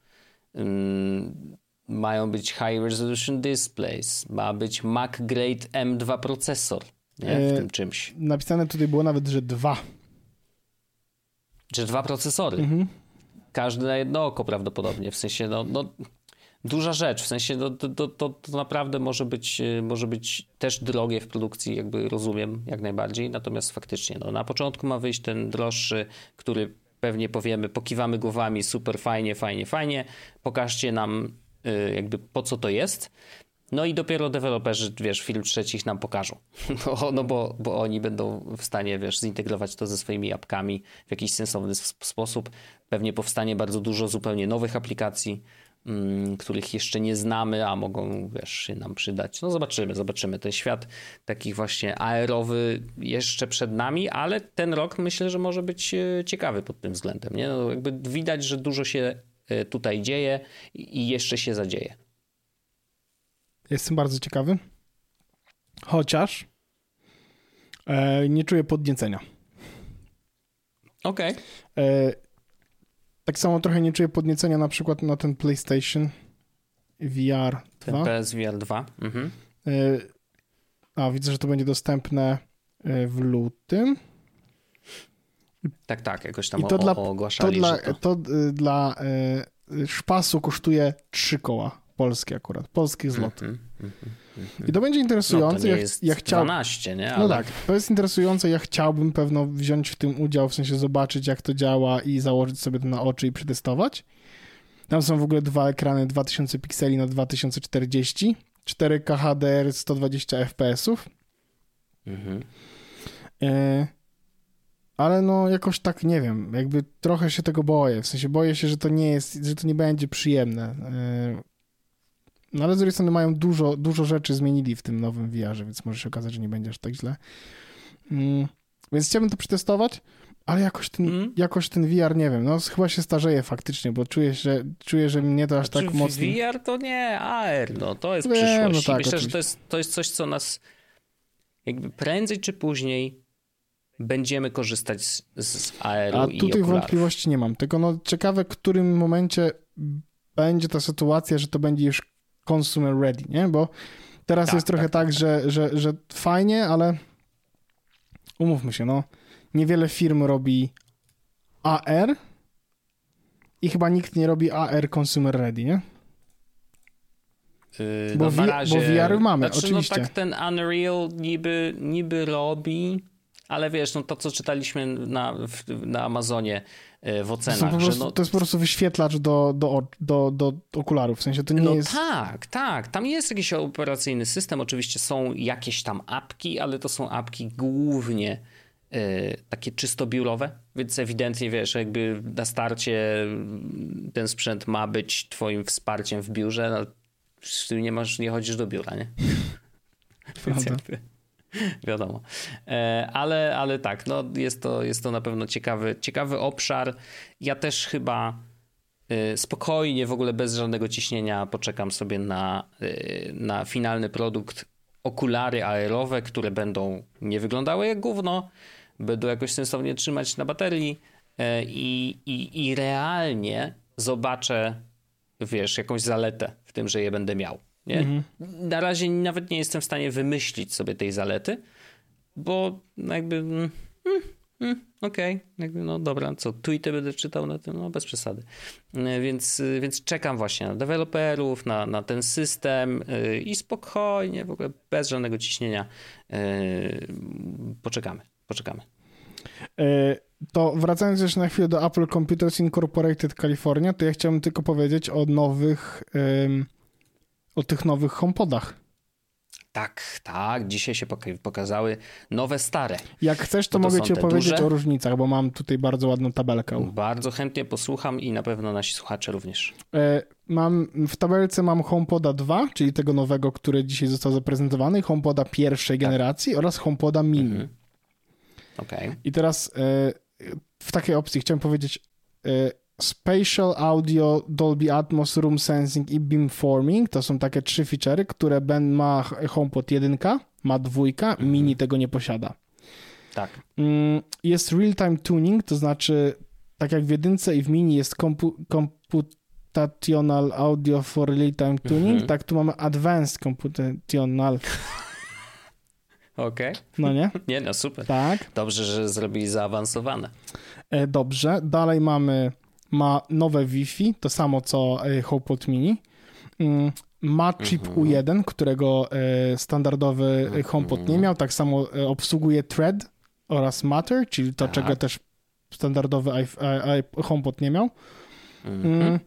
ym, mają być high resolution displays, ma być Mac Grade M2 procesor, nie, w E, tym czymś, Napisane tutaj było nawet, że dwa. Czy dwa procesory, Mhm. każdy na jedno oko prawdopodobnie, w sensie no, no duża rzecz, w sensie no, to, to, to, to naprawdę może być, y, może być też drogie w produkcji, jakby rozumiem jak najbardziej, natomiast faktycznie no, na początku ma wyjść ten droższy, który pewnie powiemy, pokiwamy głowami, super fajnie, fajnie, fajnie, pokażcie nam y, jakby po co to jest, no i dopiero deweloperzy, wiesz, film trzecich nam pokażą. No, no bo, bo oni będą w stanie, wiesz, zintegrować to ze swoimi apkami w jakiś sensowny sposób. Pewnie powstanie bardzo dużo zupełnie nowych aplikacji, mm, których jeszcze nie znamy, a mogą, wiesz, się nam przydać. No zobaczymy, zobaczymy. Ten świat takich właśnie aerowy jeszcze przed nami, ale ten rok myślę, że może być e, ciekawy pod tym względem. Nie? No, jakby widać, że dużo się e, tutaj dzieje i jeszcze się zadzieje. Jestem bardzo ciekawy. Chociaż e, nie czuję podniecenia. Okej. E, tak samo trochę nie czuję podniecenia na przykład na ten PlayStation VR Ten 2. PSVR 2. Mhm. E, a, widzę, że to będzie dostępne e, w lutym. Tak, tak, jakoś tam I to o, dla, o, to ogłaszali, dla, to... to y, dla y, szpasu kosztuje trzy koła. Polskie akurat. Polskich złotych. Mhm, mhm. I to będzie No, to interesujące. ja, jest ja chciał... 12, nie? No Ale... tak, to jest interesujące. Ja chciałbym pewno wziąć w tym udział, w sensie zobaczyć, jak to działa i założyć sobie to na oczy i przetestować. Tam są w ogóle dwa ekrany 2000 pikseli na 2040, 4K HDR 120 fps. Mhm. E, ale no jakoś tak nie wiem, jakby trochę się tego boję. W sensie boję się, że to nie jest, że to nie będzie przyjemne. No ale z drugiej strony mają dużo, dużo rzeczy zmienili w tym nowym VR-ze, więc może się okazać, że nie będzie aż tak źle. Yy, więc chciałbym to przetestować, ale jakoś ten, mm. jakoś ten VR, nie wiem, no chyba się starzeje faktycznie, bo czuję, że, czuję, że mnie to aż znaczy, tak mocno... VR to nie AR, no to jest Wiem, przyszłość. No tak, Myślę, oczywiście. że to jest, to jest coś, co nas jakby prędzej czy później będziemy korzystać z, z AR-u A tutaj wątpliwości nie mam, tylko no ciekawe, w którym momencie będzie ta sytuacja, że to będzie już consumer ready, nie? Bo teraz tak, jest trochę tak, tak, tak że, tak. Że, że fajnie, ale umówmy się, no niewiele firm robi AR i chyba nikt nie robi AR consumer ready, nie? Yy, bo, no razie, bo VR mamy, znaczy, oczywiście. No tak ten Unreal niby, niby robi, ale wiesz, no to co czytaliśmy na, na Amazonie yy, w ocenach. To, prostu, no, to jest po prostu wyświetlacz do, do, do, do okularów, w sensie to nie no jest... tak, tak, tam jest jakiś operacyjny system, oczywiście są jakieś tam apki, ale to są apki głównie E, takie czysto biurowe, więc ewidentnie wiesz, jakby na starcie ten sprzęt ma być twoim wsparciem w biurze, no, nie masz, nie chodzisz do biura, nie? więc jakby, wiadomo. E, ale, ale tak, no jest to, jest to na pewno ciekawy, ciekawy obszar. Ja też chyba e, spokojnie, w ogóle bez żadnego ciśnienia poczekam sobie na, na finalny produkt okulary aerowe, które będą nie wyglądały jak gówno, będą jakoś sensownie trzymać na baterii e, i, i, i realnie zobaczę, wiesz, jakąś zaletę w tym, że je będę miał. Nie? Mhm. Na razie nawet nie jestem w stanie wymyślić sobie tej zalety, bo jakby mm, mm, mm, okej, okay. no dobra, co, tweety będę czytał na tym, no bez przesady. E, więc, więc czekam właśnie na deweloperów, na, na ten system e, i spokojnie, w ogóle bez żadnego ciśnienia poczekamy poczekamy. E, to wracając jeszcze na chwilę do Apple Computers Incorporated California, to ja chciałbym tylko powiedzieć o nowych, o tych nowych HomePodach. Tak, tak. Dzisiaj się pokazały nowe, stare. Jak chcesz, to, to mogę ci opowiedzieć duże. o różnicach, bo mam tutaj bardzo ładną tabelkę. Bardzo chętnie posłucham i na pewno nasi słuchacze również. E, mam, w tabelce mam HomePoda 2, czyli tego nowego, który dzisiaj został zaprezentowany, HomePoda pierwszej tak. generacji oraz HomePoda mini. Mhm. Okay. I teraz e, w takiej opcji chciałem powiedzieć e, Spatial Audio, Dolby Atmos, Room Sensing i Beamforming to są takie trzy feature'y, które Ben ma HomePod 1, ma dwójka, mhm. mini tego nie posiada. Tak. Mm, jest real-time tuning, to znaczy tak jak w jedynce i w mini jest kompu computational audio for real-time tuning, mhm. tak tu mamy advanced computational Okej. Okay. No nie? Nie, no super. Tak. Dobrze, że zrobili zaawansowane. E, dobrze. Dalej mamy ma nowe Wi-Fi, to samo co e, HomePod Mini. Mm, ma chip mhm. U1, którego e, standardowy mhm. HomePod nie miał. Tak samo obsługuje Thread oraz Matter, czyli to, tak. czego też standardowy HomePod nie miał. Mhm. Mm,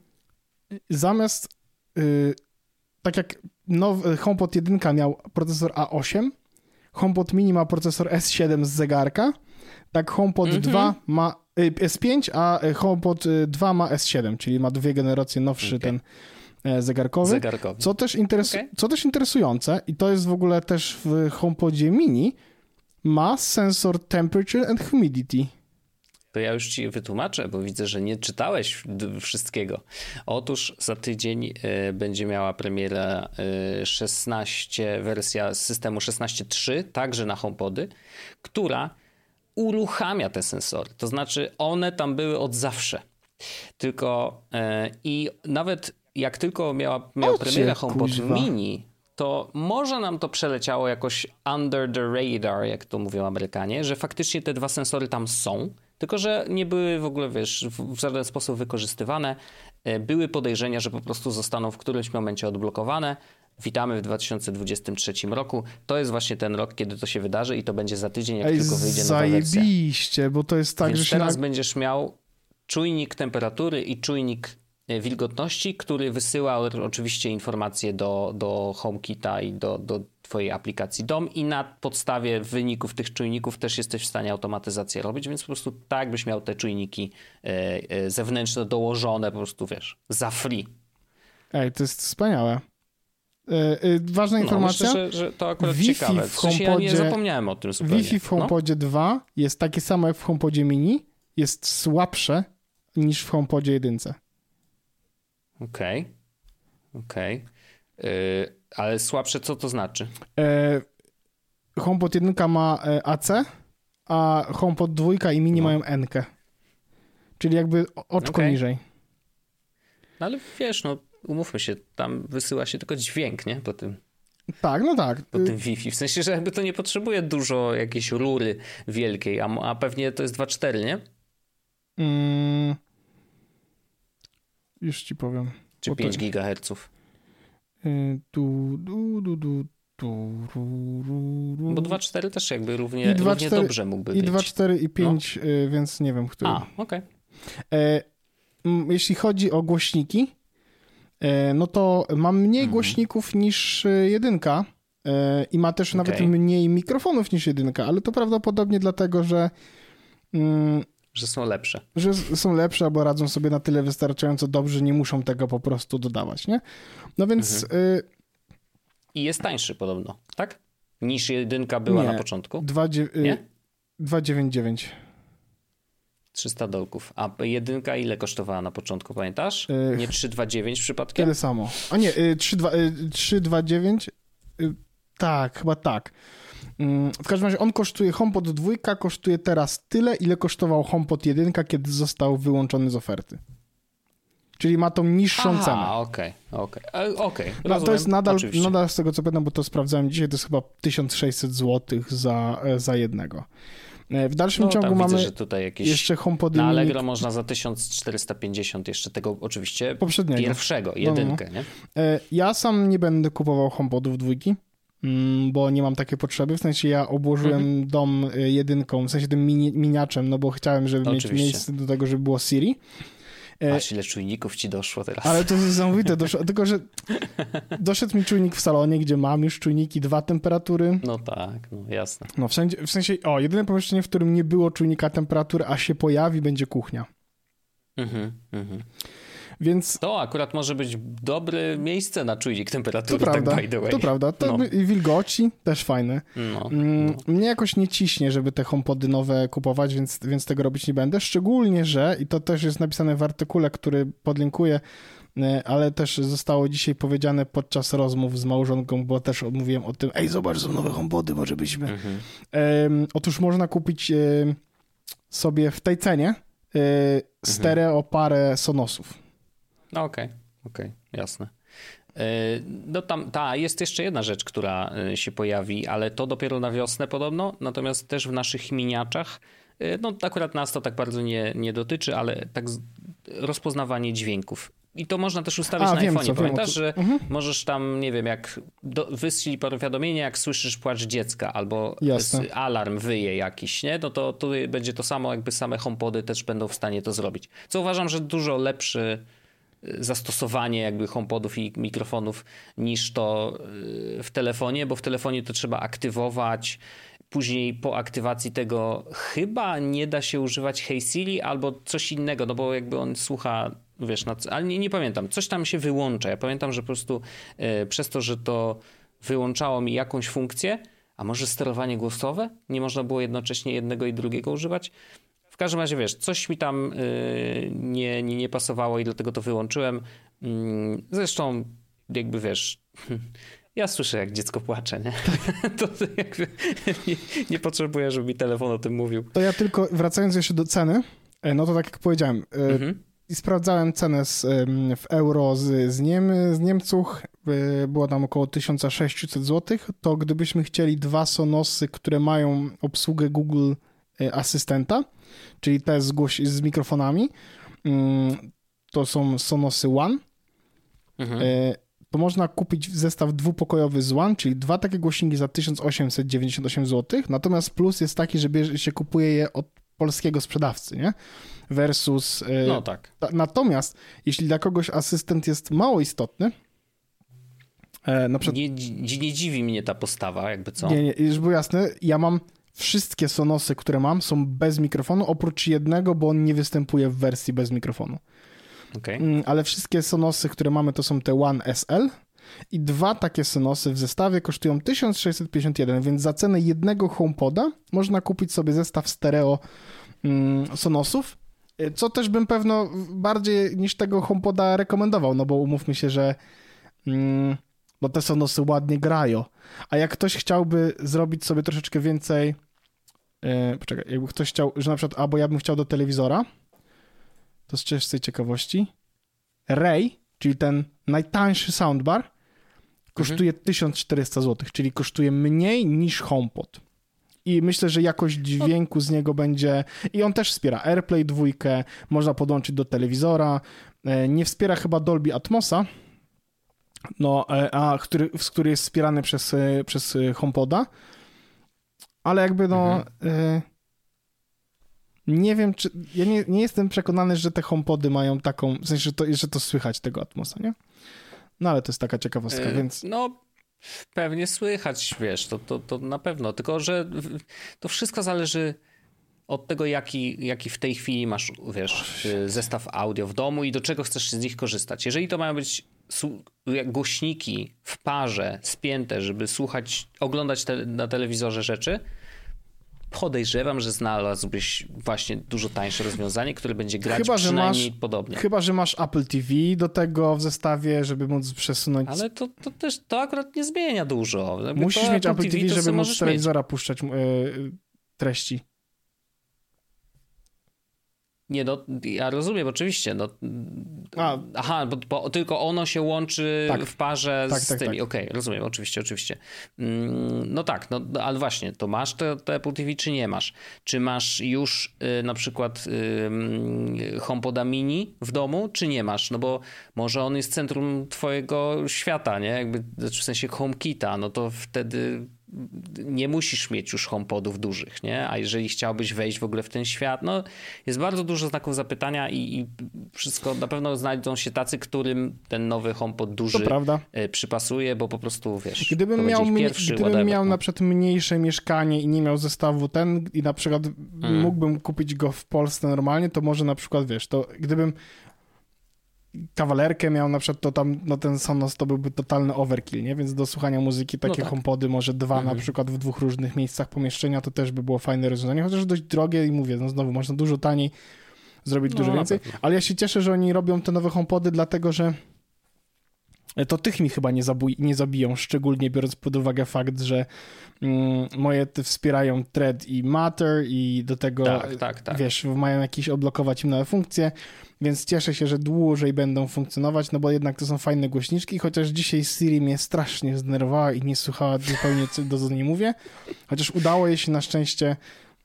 zamiast y, tak jak nowy HomePod 1 miał procesor A8, HomePod mini ma procesor S7 z zegarka, tak HomePod -hmm. 2 ma S5, a y, HomePod 2 y, ma S7, czyli ma dwie generacje nowszy okay. ten e, zegarkowy. zegarkowy. Co też, interesu okay. co też interesujące, i to jest w ogóle też w HomePodzie mini, ma sensor temperature and humidity to ja już ci wytłumaczę, bo widzę, że nie czytałeś wszystkiego. Otóż za tydzień y, będzie miała premiera 16, y, wersja systemu 16.3, także na HomePody, która uruchamia te sensory. To znaczy one tam były od zawsze. Tylko y, i nawet jak tylko miała, miał premierę HomePod. Mini, to może nam to przeleciało jakoś under the radar, jak to mówią Amerykanie, że faktycznie te dwa sensory tam są, tylko, że nie były w ogóle, wiesz, w żaden sposób wykorzystywane. E, były podejrzenia, że po prostu zostaną w którymś momencie odblokowane. Witamy w 2023 roku. To jest właśnie ten rok, kiedy to się wydarzy i to będzie za tydzień, jak Ej, tylko wyjdzie nowa wersja. Zajebiście, bo to jest tak, Więc że się... teraz będziesz miał czujnik temperatury i czujnik e, wilgotności, który wysyła oczywiście informacje do, do HomeKita i do, do swojej aplikacji dom i na podstawie wyników tych czujników też jesteś w stanie automatyzację robić, więc po prostu tak byś miał te czujniki e, e, zewnętrzne dołożone po prostu, wiesz, za free. Ej, to jest wspaniałe. E, e, ważna No, informacja. myślę, że, że to akurat Wi-Fi ciekawe. w sensie ja nie HomePodzie- zapomniałem o tym zupełnie. Wi-Fi w No. HomePodzie 2 jest takie samo jak w HomePodzie mini, jest słabsze niż w HomePodzie 1. Okej, okej. Y, ale słabsze co to znaczy? E, HomePod 1 ma e, AC, a HomePod 2 i mini No. mają N. -kę. Czyli jakby oczko Okej. niżej. No ale wiesz, no umówmy się, tam wysyła się tylko dźwięk, nie? Po tym, Tak, no tak. po Y, tym Wi-Fi. W sensie, że jakby to nie potrzebuje dużo jakiejś rury wielkiej, a, a pewnie to jest 2.4, nie? Mm, już ci powiem. Czy Bo to- 5 GHz? Y, Du, du, du, du, du, ru, ru, ru. Bo 2.4 też jakby równie, I równie 2.4 dobrze mógłby I być. 2, 4 i 5, y, więc nie wiem, który. A, okej. E, m, jeśli chodzi o głośniki, e, no to ma mniej Mhm. głośników niż e, jedynka e, i ma też nawet Okej. mniej mikrofonów niż jedynka, ale to prawdopodobnie dlatego, że, mm, Że są lepsze. że są lepsze albo radzą sobie na tyle wystarczająco dobrze, nie muszą tego po prostu dodawać, nie? No więc Mhm. y, I jest tańszy podobno, tak? Niż jedynka była Nie. na początku. dwa Nie? 299. 300 dolków. A jedynka ile kosztowała na początku, pamiętasz? Yy, Nie 329 przypadkiem? Tyle samo. A nie, y, 32 y, 329. y, Tak, chyba tak. Mm, W każdym razie on kosztuje, HomePod 2 kosztuje teraz tyle, ile kosztował HomePod 1, kiedy został wyłączony z oferty. Czyli ma tą niższą cenę. Aha, okej, okej. E, Okej, No, to jest nadal, oczywiście. nadal z tego co pamiętam, bo to sprawdzałem dzisiaj, to jest chyba 1600 zł za, e, za jednego. E, W dalszym No, ciągu mamy widzę, że tutaj jakieś... jeszcze HomePody Na Allegro można za 1450 jeszcze tego oczywiście poprzedniego. pierwszego, no. jedynkę, nie? E, Ja sam nie będę kupował HomePodów dwójki, mm, bo nie mam takiej potrzeby. W sensie ja obłożyłem Mhm. dom e, jedynką, w sensie tym mini, miniaczem, no bo chciałem, żeby mieć Oczywiście. miejsce do tego, żeby było Siri. E, Aż ile czujników ci doszło teraz. Ale to jest niesamowite, doszło, tylko że doszedł mi czujnik w salonie, gdzie mam już czujniki dwa temperatury. No tak, no jasne. No wszędzie, w sensie, o, jedyne pomieszczenie, w którym nie było czujnika temperatury, a się pojawi, będzie kuchnia. Mhm, mhm. Więc To akurat może być dobre miejsce na czujnik to temperatury, prawda, tak by the way. to prawda. To No. i wilgoci też fajne. No, Mm, no. Mnie jakoś nie ciśnie, żeby te HomePody nowe kupować, więc, więc tego robić nie będę. Szczególnie, że, i to też jest napisane w artykule, który podlinkuję, e, ale też zostało dzisiaj powiedziane podczas rozmów z małżonką, bo też mówiłem o tym, ej, zobacz, są nowe HomePody, może byśmy... Mhm. Otóż można kupić em, sobie w tej cenie e, stereo parę Sonosów. No okej, okej, jasne. E, No tam, ta, jest jeszcze jedna rzecz, która e, się pojawi, ale to dopiero na wiosnę podobno, natomiast też w naszych miniaczach, e, no akurat nas to tak bardzo nie, nie dotyczy, ale tak rozpoznawanie dźwięków. I to można też ustawić A, na wiem iPhone'ie. co, Pamiętasz, że Mhm. możesz tam, nie wiem, jak do, wyślij powiadomienie, jak słyszysz płacz dziecka, albo Jasne. alarm wyje jakiś, nie? No to tu będzie to samo, jakby same HomePody też będą w stanie to zrobić. Co uważam, że dużo lepszy zastosowanie jakby HomePodów i mikrofonów niż to y, w telefonie, bo w telefonie to trzeba aktywować. Później po aktywacji tego chyba nie da się używać Hey Siri albo coś innego, no bo jakby on słucha, wiesz, na, co- ale nie, nie pamiętam, coś tam się wyłącza. Ja pamiętam, że po prostu y, przez to, że to wyłączało mi jakąś funkcję, a może sterowanie głosowe? Nie można było jednocześnie jednego i drugiego używać? W każdym razie, wiesz, coś mi tam y, nie, nie, nie pasowało i dlatego to wyłączyłem. Mm, Zresztą, jakby wiesz, ja słyszę, jak dziecko płacze, nie? To jakby nie, nie potrzebuję, żeby mi telefon o tym mówił. To ja tylko, wracając jeszcze do ceny, e, no to tak jak powiedziałem, e, Mhm. i sprawdzałem cenę z, w euro z, z, Niem, z Niemców, e, było tam około 1600 zł, to gdybyśmy chcieli dwa Sonosy, które mają obsługę Google Asystenta, czyli te z, głoś- z mikrofonami, mm, to są Sonosy One, Mhm. e, to można kupić zestaw dwupokojowy z One, czyli dwa takie głośniki za 1898 zł, natomiast plus jest taki, że bierze, się kupuje je od polskiego sprzedawcy, nie? Versus... e, No tak. ta- Natomiast jeśli dla kogoś asystent jest mało istotny, E, na przykład... nie, nie dziwi mnie ta postawa, jakby co. Nie, nie, już było jasne, ja mam wszystkie Sonosy, które mam, są bez mikrofonu, oprócz jednego, bo on nie występuje w wersji bez mikrofonu. Okay. Mm, ale wszystkie Sonosy, które mamy, to są te One SL i dwa takie Sonosy w zestawie kosztują 1651, więc za cenę jednego HomePoda można kupić sobie zestaw stereo mm, Sonosów, y, co też bym pewno bardziej niż tego HomePoda rekomendował, no bo umówmy się, że mm, bo te Sonosy ładnie grają. A jak ktoś chciałby zrobić sobie troszeczkę więcej, yy, poczekaj, jakby ktoś chciał, że na przykład, albo ja bym chciał do telewizora, to z czystej ciekawości, Ray, czyli ten najtańszy soundbar, kosztuje mhm. 1400 zł, czyli kosztuje mniej niż HomePod. I myślę, że jakość dźwięku z niego będzie. I on też wspiera AirPlay 2, można podłączyć do telewizora. E, nie wspiera chyba Dolby Atmosa, no, e, a który, który jest wspierany przez, e, przez HomePoda. Ale jakby no. Mhm. Nie wiem, czy. Ja nie, nie jestem przekonany, że te HomePody mają taką. W sensie, że to, że to słychać tego Atmosa, nie? No ale to jest taka ciekawostka, yy, więc. No, pewnie słychać, wiesz, to, to, to na pewno. Tylko, że to wszystko zależy od tego, jaki, jaki w tej chwili masz, wiesz, zestaw audio w domu i do czego chcesz z nich korzystać. Jeżeli to mają być głośniki w parze, spięte, żeby słuchać, oglądać te, na telewizorze rzeczy, podejrzewam, że znalazłbyś właśnie dużo tańsze rozwiązanie, które będzie grać chyba, przynajmniej masz, podobnie. Chyba, że masz Apple TV do tego w zestawie, żeby móc przesunąć... Ale to, to też, to akurat nie zmienia dużo. Musisz mieć Apple TV, TV żeby móc z telewizora mieć. puszczać yy, treści. Nie, no, ja rozumiem, oczywiście. No, A. Aha, bo, bo, tylko ono się łączy tak. w parze tak, z tak, tymi. Tak. Okej, okay, rozumiem, oczywiście, oczywiście. Mm, no tak, no, ale właśnie, to masz to, to Apple TV, czy nie masz? Czy masz już y, na przykład y, HomePoda mini w domu, czy nie masz? No bo może on jest centrum twojego świata, nie? Jakby, znaczy w sensie HomeKita, no to wtedy nie musisz mieć już HomePodów dużych, nie? A jeżeli chciałbyś wejść w ogóle w ten świat, no jest bardzo dużo znaków zapytania i, i wszystko, na pewno znajdą się tacy, którym ten nowy HomePod duży e, przypasuje, bo po prostu, wiesz, gdybym miał, pierwszy, gdybym whatever, miał no. na przykład mniejsze mieszkanie i nie miał zestawu ten i na przykład mm. mógłbym kupić go w Polsce normalnie, to może na przykład, wiesz, to gdybym kawalerkę miał na przykład, to tam no ten Sonos to byłby totalny overkill, nie? Więc do słuchania muzyki takie no tak. HomePody, może dwa mhm. na przykład w dwóch różnych miejscach pomieszczenia, to też by było fajne rozwiązanie, chociaż dość drogie i mówię, no znowu można dużo taniej zrobić no, dużo więcej, ale ja się cieszę, że oni robią te nowe HomePody, dlatego że to tych mi chyba nie, nie zabiją, szczególnie biorąc pod uwagę fakt, że mm, moje te wspierają Thread i Matter i do tego, tak, tak, tak. wiesz, mają jakieś odblokować im nowe funkcje, więc cieszę się, że dłużej będą funkcjonować, no bo jednak to są fajne głośniczki, chociaż dzisiaj Siri mnie strasznie zdenerwowała i nie słuchała zupełnie, co do niej mówię, chociaż udało jej się na szczęście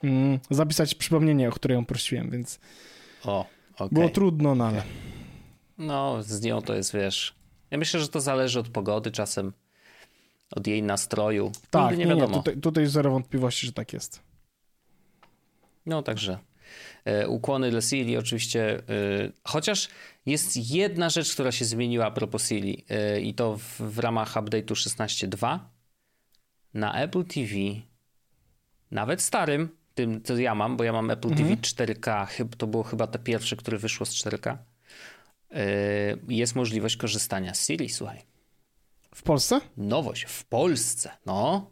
mm, zapisać przypomnienie, o które ją prosiłem, więc o, okay. było trudno, no ale... No, z nią to jest, wiesz... Ja myślę, że to zależy od pogody czasem, od jej nastroju. Tak, Nigdy nie, nie wiadomo. Nie, tutaj, tutaj zero wątpliwości, że tak jest. No, także e, ukłony dla Siri oczywiście, e, chociaż jest jedna rzecz, która się zmieniła a propos Siri e, i to w, w ramach update'u 16.2 na Apple TV, nawet starym, tym co ja mam, bo ja mam Apple mhm. TV 4K, to było chyba te pierwsze, które wyszło z 4K, jest możliwość korzystania z Siri, słuchaj. W Polsce? Nowość, w Polsce, no.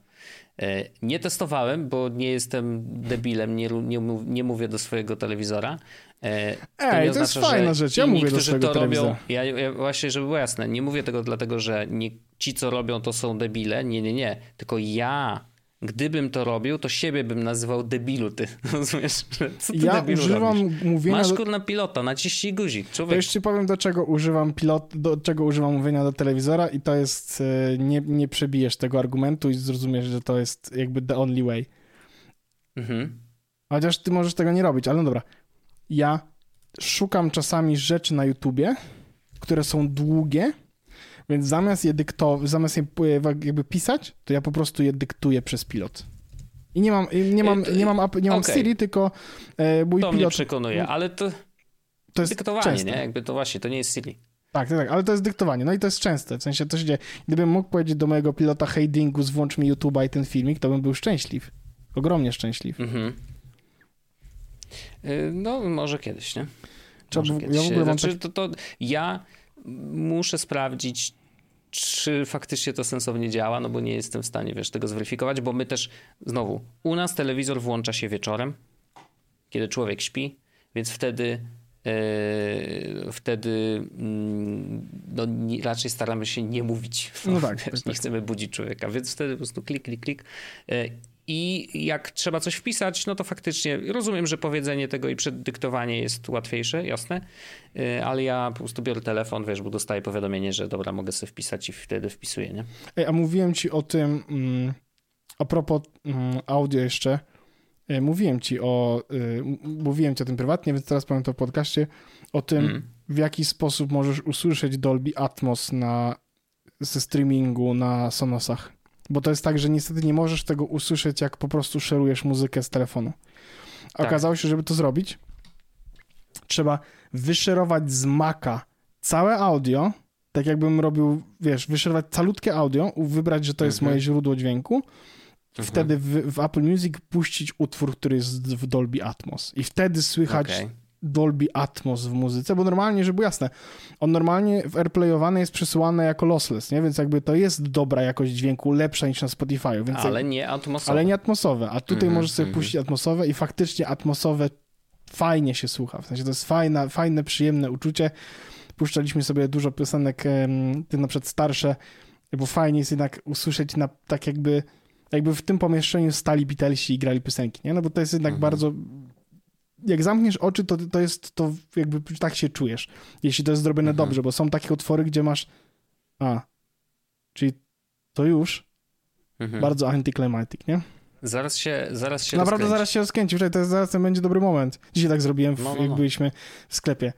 E, nie testowałem, bo nie jestem debilem, nie, nie, nie mówię do swojego telewizora. E, to Ej, to oznacza, jest fajna rzecz, ja mówię do swojego to robią, ja, ja, właśnie, żeby było jasne, nie mówię tego dlatego, że nie, ci, co robią, to są debile, nie, nie, nie, tylko ja Gdybym to robił, to siebie bym nazywał debilu, ty. Rozumiesz? Co ty ja debilu używam robisz? mówienia... Masz kurna pilota, naciśnij guzik, człowiek. To ci powiem, do czego używam pilot, do czego używam mówienia do telewizora i to jest, e, nie, nie przebijesz tego argumentu i zrozumiesz, że to jest jakby the only way. Mhm. Chociaż ty możesz tego nie robić, ale no dobra. Ja szukam czasami rzeczy na YouTubie, które są długie, więc zamiast je dyktować, zamiast je jakby pisać, to ja po prostu je dyktuję przez pilot. I nie mam, nie mam, nie mam, nie mam okay. Siri, tylko e, mój to pilot... mnie przekonuje, ale to, to jest dyktowanie, często. nie? Jakby to właśnie, to nie jest Siri. Tak, tak, tak, ale to jest dyktowanie. No i to jest częste. W sensie to się dzieje. Gdybym mógł powiedzieć do mojego pilota Hey Dingus, włącz mi YouTube'a i ten filmik, to bym był szczęśliw. Ogromnie szczęśliw. Mhm. Y, No, może kiedyś, nie? Trzeba Może by- kiedyś. ja w ogóle mam znaczy, tak- to, to ja muszę sprawdzić, czy faktycznie to sensownie działa, no bo nie jestem w stanie, wiesz, tego zweryfikować, bo my też, znowu, u nas telewizor włącza się wieczorem, kiedy człowiek śpi, więc wtedy e, wtedy mm, no, nie, raczej staramy się nie mówić. No tak, wiesz, tak, nie tak. chcemy budzić człowieka, więc wtedy po prostu klik, klik, klik. E, I jak trzeba coś wpisać, no to faktycznie rozumiem, że powiedzenie tego i przeddyktowanie jest łatwiejsze, jasne, e, ale ja po prostu biorę telefon, wiesz, bo dostaję powiadomienie, że dobra, mogę sobie wpisać i wtedy wpisuję, nie? Ej, a mówiłem ci o tym, mm, a propos mm, audio jeszcze, e, mówiłem ci o, y, mówiłem ci o tym prywatnie, więc teraz powiem to w podcaście, o tym, Mm. w jaki sposób możesz usłyszeć Dolby Atmos na, ze streamingu na Sonosach. Bo to jest tak, że niestety nie możesz tego usłyszeć, jak po prostu szerujesz muzykę z telefonu. A Tak. Okazało się, żeby to zrobić, trzeba wyszerować z Maca całe audio, tak jakbym robił, wiesz, wyszerować calutkie audio, wybrać, że to jest Mhm. moje źródło dźwięku, wtedy w, w Apple Music puścić utwór, który jest w Dolby Atmos. I wtedy słychać Okej. Dolby Atmos w muzyce, bo normalnie, żeby było jasne, on normalnie w AirPlayowany jest przesyłany jako lossless, nie? Więc jakby to jest dobra jakość dźwięku, lepsza niż na Spotify, więc Ale jak, nie atmosfowo. ale nie atmosowe, a tutaj Mhm, możesz sobie mhm. puścić atmosowe i faktycznie atmosowe fajnie się słucha, w sensie to jest fajne, fajne przyjemne uczucie. Puszczaliśmy sobie dużo piosenek, tych na przykład starsze, bo fajnie jest jednak usłyszeć na, tak jakby, jakby w tym pomieszczeniu stali Beatlesi i grali piosenki, nie? No bo to jest jednak Mhm. bardzo jak zamkniesz oczy, to, to jest to jakby tak się czujesz, jeśli to jest zrobione Mhm. dobrze, bo są takie utwory, gdzie masz a, czyli to już Mhm. bardzo anticlimactic, nie? Zaraz się, zaraz się Naprawdę rozkręci. zaraz się rozkręci, wczoraj to jest, zaraz ten będzie dobry moment. Dzisiaj tak zrobiłem, w, No, no, jak no. byliśmy w sklepie.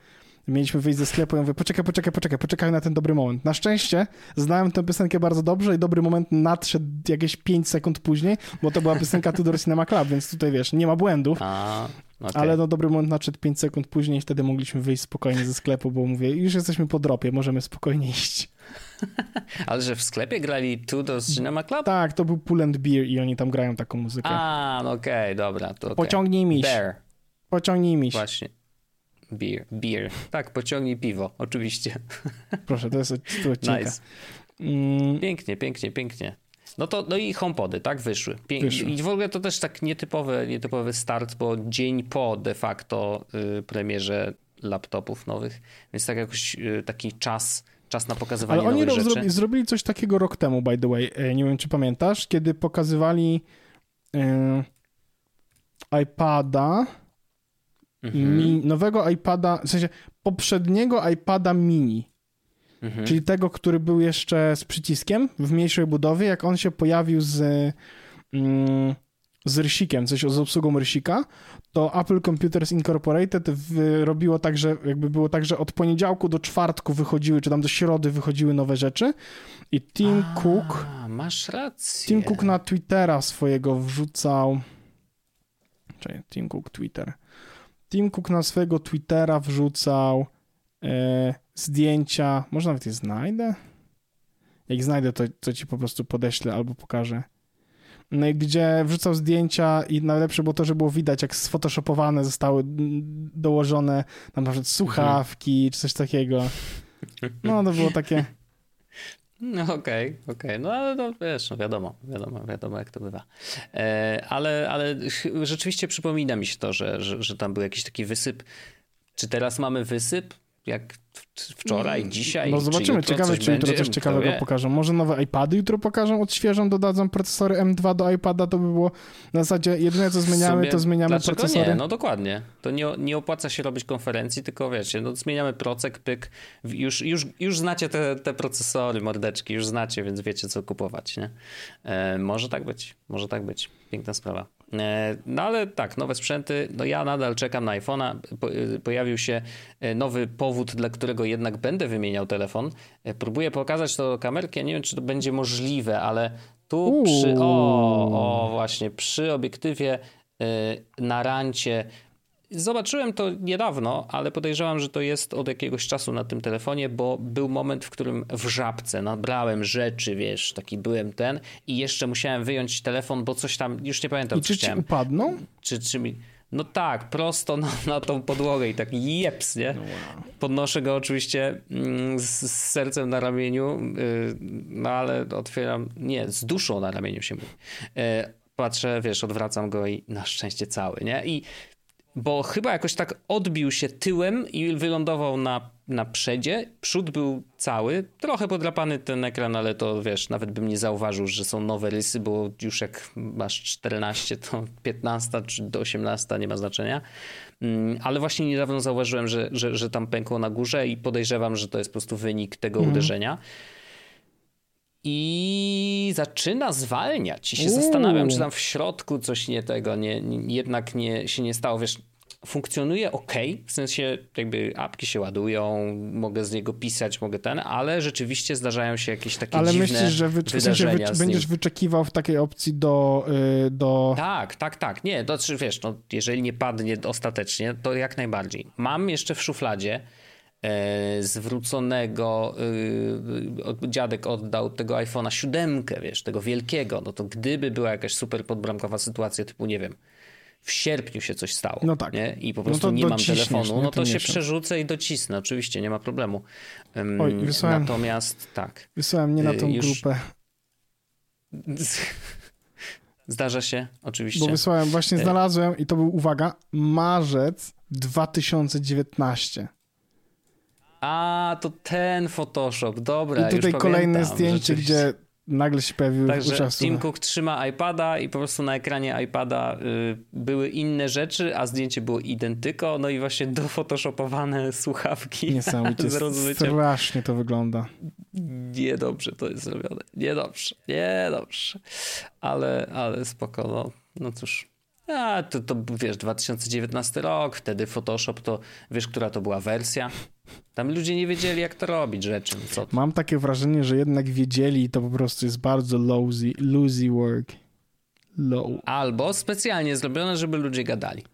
Mieliśmy wyjść ze sklepu i ja mówię, poczekaj, poczekaj, poczekaj, poczekaj na ten dobry moment. Na szczęście znałem tę piosenkę bardzo dobrze i dobry moment nadszedł jakieś 5 sekund później, bo to była piosenka Tudor Cinema Club, więc tutaj wiesz, nie ma błędów, A, okej. ale no dobry moment nadszedł 5 sekund później wtedy mogliśmy wyjść spokojnie ze sklepu, bo mówię, już jesteśmy po dropie, możemy spokojnie iść. Ale że w sklepie grali Tudors Cinema Club? Tak, to był Pull and Beer i oni tam grają taką muzykę. A, no okej, dobra. To okay. Pociągnij miś, Bear, pociągnij miś. właśnie. Beer, beer. Tak, pociągnij piwo, oczywiście. Proszę, to jest tego odcinka. Nice. Mm, Pięknie, pięknie, pięknie. No to, no i HomePody, tak, wyszły. Pięk... Wyszły. I w ogóle to też tak nietypowy, nietypowy start, bo dzień po de facto y, premierze laptopów nowych, więc tak jakoś y, taki czas, czas na pokazywanie Ale oni nowych rzeczy. zrobi, zrobili coś takiego rok temu, by the way. E, Nie wiem, czy pamiętasz, kiedy pokazywali e, iPada, Mhm, mi, nowego iPada, w sensie poprzedniego iPada mini, mhm. czyli tego, który był jeszcze z przyciskiem w mniejszej budowie, jak on się pojawił z, mm, z rysikiem, coś z obsługą rysika, to Apple Computers Incorporated robiło tak, że jakby było tak, że od poniedziałku do czwartku wychodziły, czy tam do środy wychodziły nowe rzeczy i Tim Cook, A, masz rację. Tim Cook na Twittera swojego wrzucał czekaj, Tim Cook Twitter Tim Cook na swojego Twittera wrzucał e, zdjęcia, może nawet je znajdę? Jak znajdę, to, to ci po prostu podeślę albo pokażę. No gdzie wrzucał zdjęcia i najlepsze było to, że było widać, jak sfotoshopowane zostały mm, dołożone na przykład słuchawki czy coś takiego. No to było takie... No okej, okej. No ale no, wiesz, no wiadomo, wiadomo, wiadomo jak to bywa. E, ale, ale rzeczywiście przypomina mi się to, że, że, że tam był jakiś taki wysyp. Czy teraz mamy wysyp? Jak wczoraj, dzisiaj? No Czy zobaczymy, jutro ciekawe czy jutro będzie? coś ciekawego pokażą. Może nowe iPady jutro pokażą, odświeżą, dodadzą procesory M2 do iPada, to by było na zasadzie jedyne co zmieniamy, sumie to zmieniamy dlaczego procesory. Nie? No dokładnie. To nie, nie opłaca się robić konferencji, tylko wiecie, no zmieniamy procek, pyk. Już, już, już znacie te, te procesory, mordeczki, już znacie, więc wiecie co kupować, nie? E, może tak być, może tak być. Piękna sprawa. E, no ale tak, nowe sprzęty, no ja nadal czekam na iPhone'a. E, pojawił się e, nowy powód, dla którego jednak będę wymieniał telefon. Próbuję pokazać to kamerkę, nie wiem czy to będzie możliwe, ale tu przy, o, o właśnie, przy obiektywie na rancie Zobaczyłem to niedawno, ale podejrzewam, że to jest od jakiegoś czasu na tym telefonie, bo był moment, w którym w żabce nabrałem rzeczy, wiesz, taki byłem ten i jeszcze musiałem wyjąć telefon, bo coś tam, już nie pamiętam, I czy ci chciałem. upadną? Czy, czy mi... No tak, prosto na, na tą podłogę i tak jeps, nie? Podnoszę go oczywiście mm, z, z sercem na ramieniu, yy, no ale otwieram, nie, z duszą na ramieniu się mówi. Yy, patrzę, wiesz, odwracam go i na szczęście cały, nie? I bo chyba jakoś tak odbił się tyłem i wylądował na, na przedzie. Przód był cały, trochę podrapany ten ekran, ale to wiesz, nawet bym nie zauważył, że są nowe rysy, bo już jak masz 14, to 15 czy do 18 nie ma znaczenia. Mm, Ale właśnie niedawno zauważyłem, że, że, że tam pękło na górze i podejrzewam, że to jest po prostu wynik tego uderzenia. I zaczyna zwalniać. I się Uuu. zastanawiam, czy tam w środku coś nie tego, nie, nie, jednak nie, się nie stało. Wiesz, funkcjonuje ok, w sensie jakby apki się ładują, mogę z niego pisać, mogę ten, ale rzeczywiście zdarzają się jakieś takie Ale dziwne myślisz, że wy, w sensie wydarzenia wy, z będziesz wyczekiwał w takiej opcji do... y, do... Tak, tak, tak. Nie, to znaczy, wiesz, no, jeżeli nie padnie ostatecznie, to jak najbardziej. Mam jeszcze w szufladzie zwróconego, y, od- dziadek oddał tego iPhone'a siódemkę, wiesz, tego wielkiego, no to gdyby była jakaś super podbramkowa sytuacja, typu, nie wiem, w sierpniu się coś stało, No tak. nie? i po No prostu to nie mam telefonu, nie? no To się przerzucę i docisnę, oczywiście, nie ma problemu. Oj, wysłałem- Natomiast tak. Wysłałem mnie na tą Y, już- grupę, Zdarza się, oczywiście. bo wysłałem, E. właśnie znalazłem i to był, uwaga, marzec 2019. A, to ten Photoshop, dobra. I tutaj już kolejne pamiętam, zdjęcie, rzeczywiście. gdzie nagle się pojawiły Także. Tim Cook trzyma iPada i po prostu na ekranie iPada y, były inne rzeczy, a zdjęcie było identyko, no i właśnie dofotoshopowane słuchawki Niesamowicie, strasznie to wygląda. Niedobrze to jest zrobione. Niedobrze, niedobrze. Ale, ale spoko, no, no cóż. A, to, to wiesz, 2019 rok, wtedy Photoshop to, wiesz, która to była wersja? Tam ludzie nie wiedzieli, jak to robić rzeczy. Co. Mam takie wrażenie, że jednak wiedzieli i to po prostu jest bardzo lousy, loosey work. Low. Albo specjalnie zrobione, żeby ludzie gadali.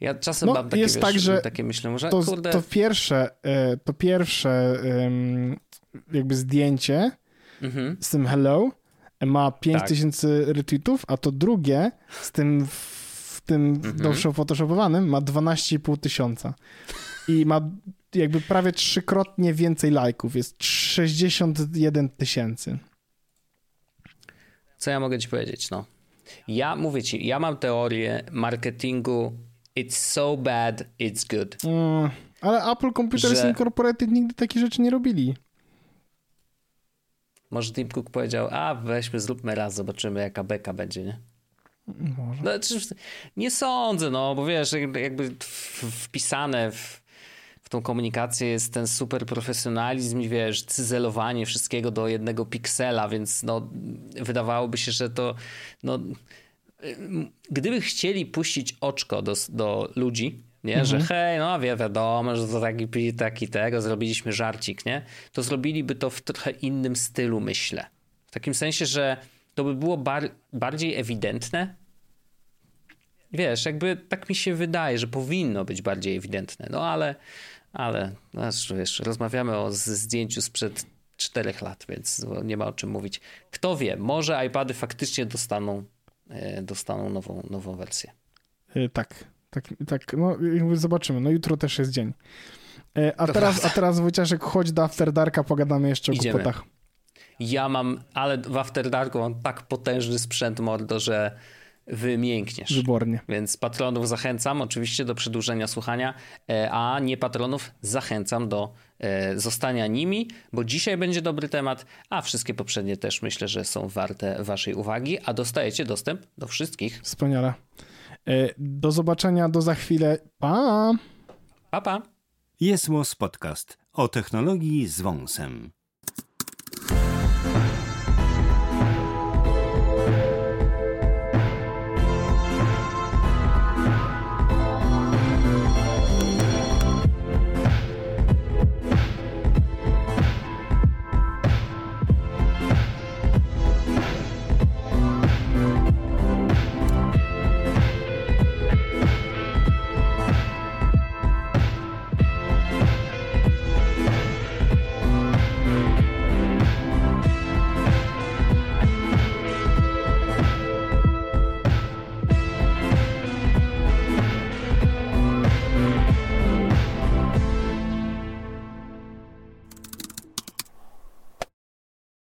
Ja czasem No, mam takie, jest wiesz, tak, że takie myślę, że To, kurde, to pierwsze, e, to pierwsze jakby zdjęcie mhm. z tym hello ma Tak. 5000 retweetów, a to drugie z tym w tym Mhm. dobrze photoshopowanym ma 12,5 tysiąca. I ma jakby prawie trzykrotnie więcej lajków. Jest 61 tysięcy. co ja mogę ci powiedzieć, no. Ja mówię ci, ja mam teorię marketingu it's so bad, it's good. Mm, ale Apple Computers Że- Incorporated nigdy takich rzeczy nie robili. Może Tim Cook powiedział, a weźmy, zróbmy raz, zobaczymy jaka beka będzie, nie? Może. No, nie sądzę, no, bo wiesz, jakby wpisane w, w tą komunikację jest ten super profesjonalizm i wiesz, cyzelowanie wszystkiego do jednego piksela, więc no, wydawałoby się, że to no, ym, gdyby chcieli puścić oczko do, do ludzi, nie, że hej, no wie, wiadomo, że to taki, taki tego, zrobiliśmy żarcik, nie, to zrobiliby to w trochę innym stylu, myślę. W takim sensie, że to by było bar bardziej ewidentne. Wiesz, jakby tak mi się wydaje, że powinno być bardziej ewidentne. No ale, ale no, wiesz, rozmawiamy o zdjęciu sprzed czterech lat, więc nie ma o czym mówić. Kto wie, może iPady faktycznie dostaną, e, dostaną nową, nową wersję. Y, Tak, tak, tak. No jakby zobaczymy. No jutro też jest dzień. Y, A To teraz, a prawda. teraz Wojciaszek, chodź do After Darka, pogadamy jeszcze o Idziemy. kłopotach. Ja mam, ale w After Darku mam tak potężny sprzęt, mordo, że wymiękniesz. Wybornie. Więc patronów zachęcam oczywiście do przedłużenia słuchania, e, a nie patronów zachęcam do e, zostania nimi, bo dzisiaj będzie dobry temat, a wszystkie poprzednie też myślę, że są warte waszej uwagi, a dostajecie dostęp do wszystkich. Wspaniale. Y, Do zobaczenia, do za chwilę. Pa! Pa, pa! Jest Podcast o technologii z wąsem.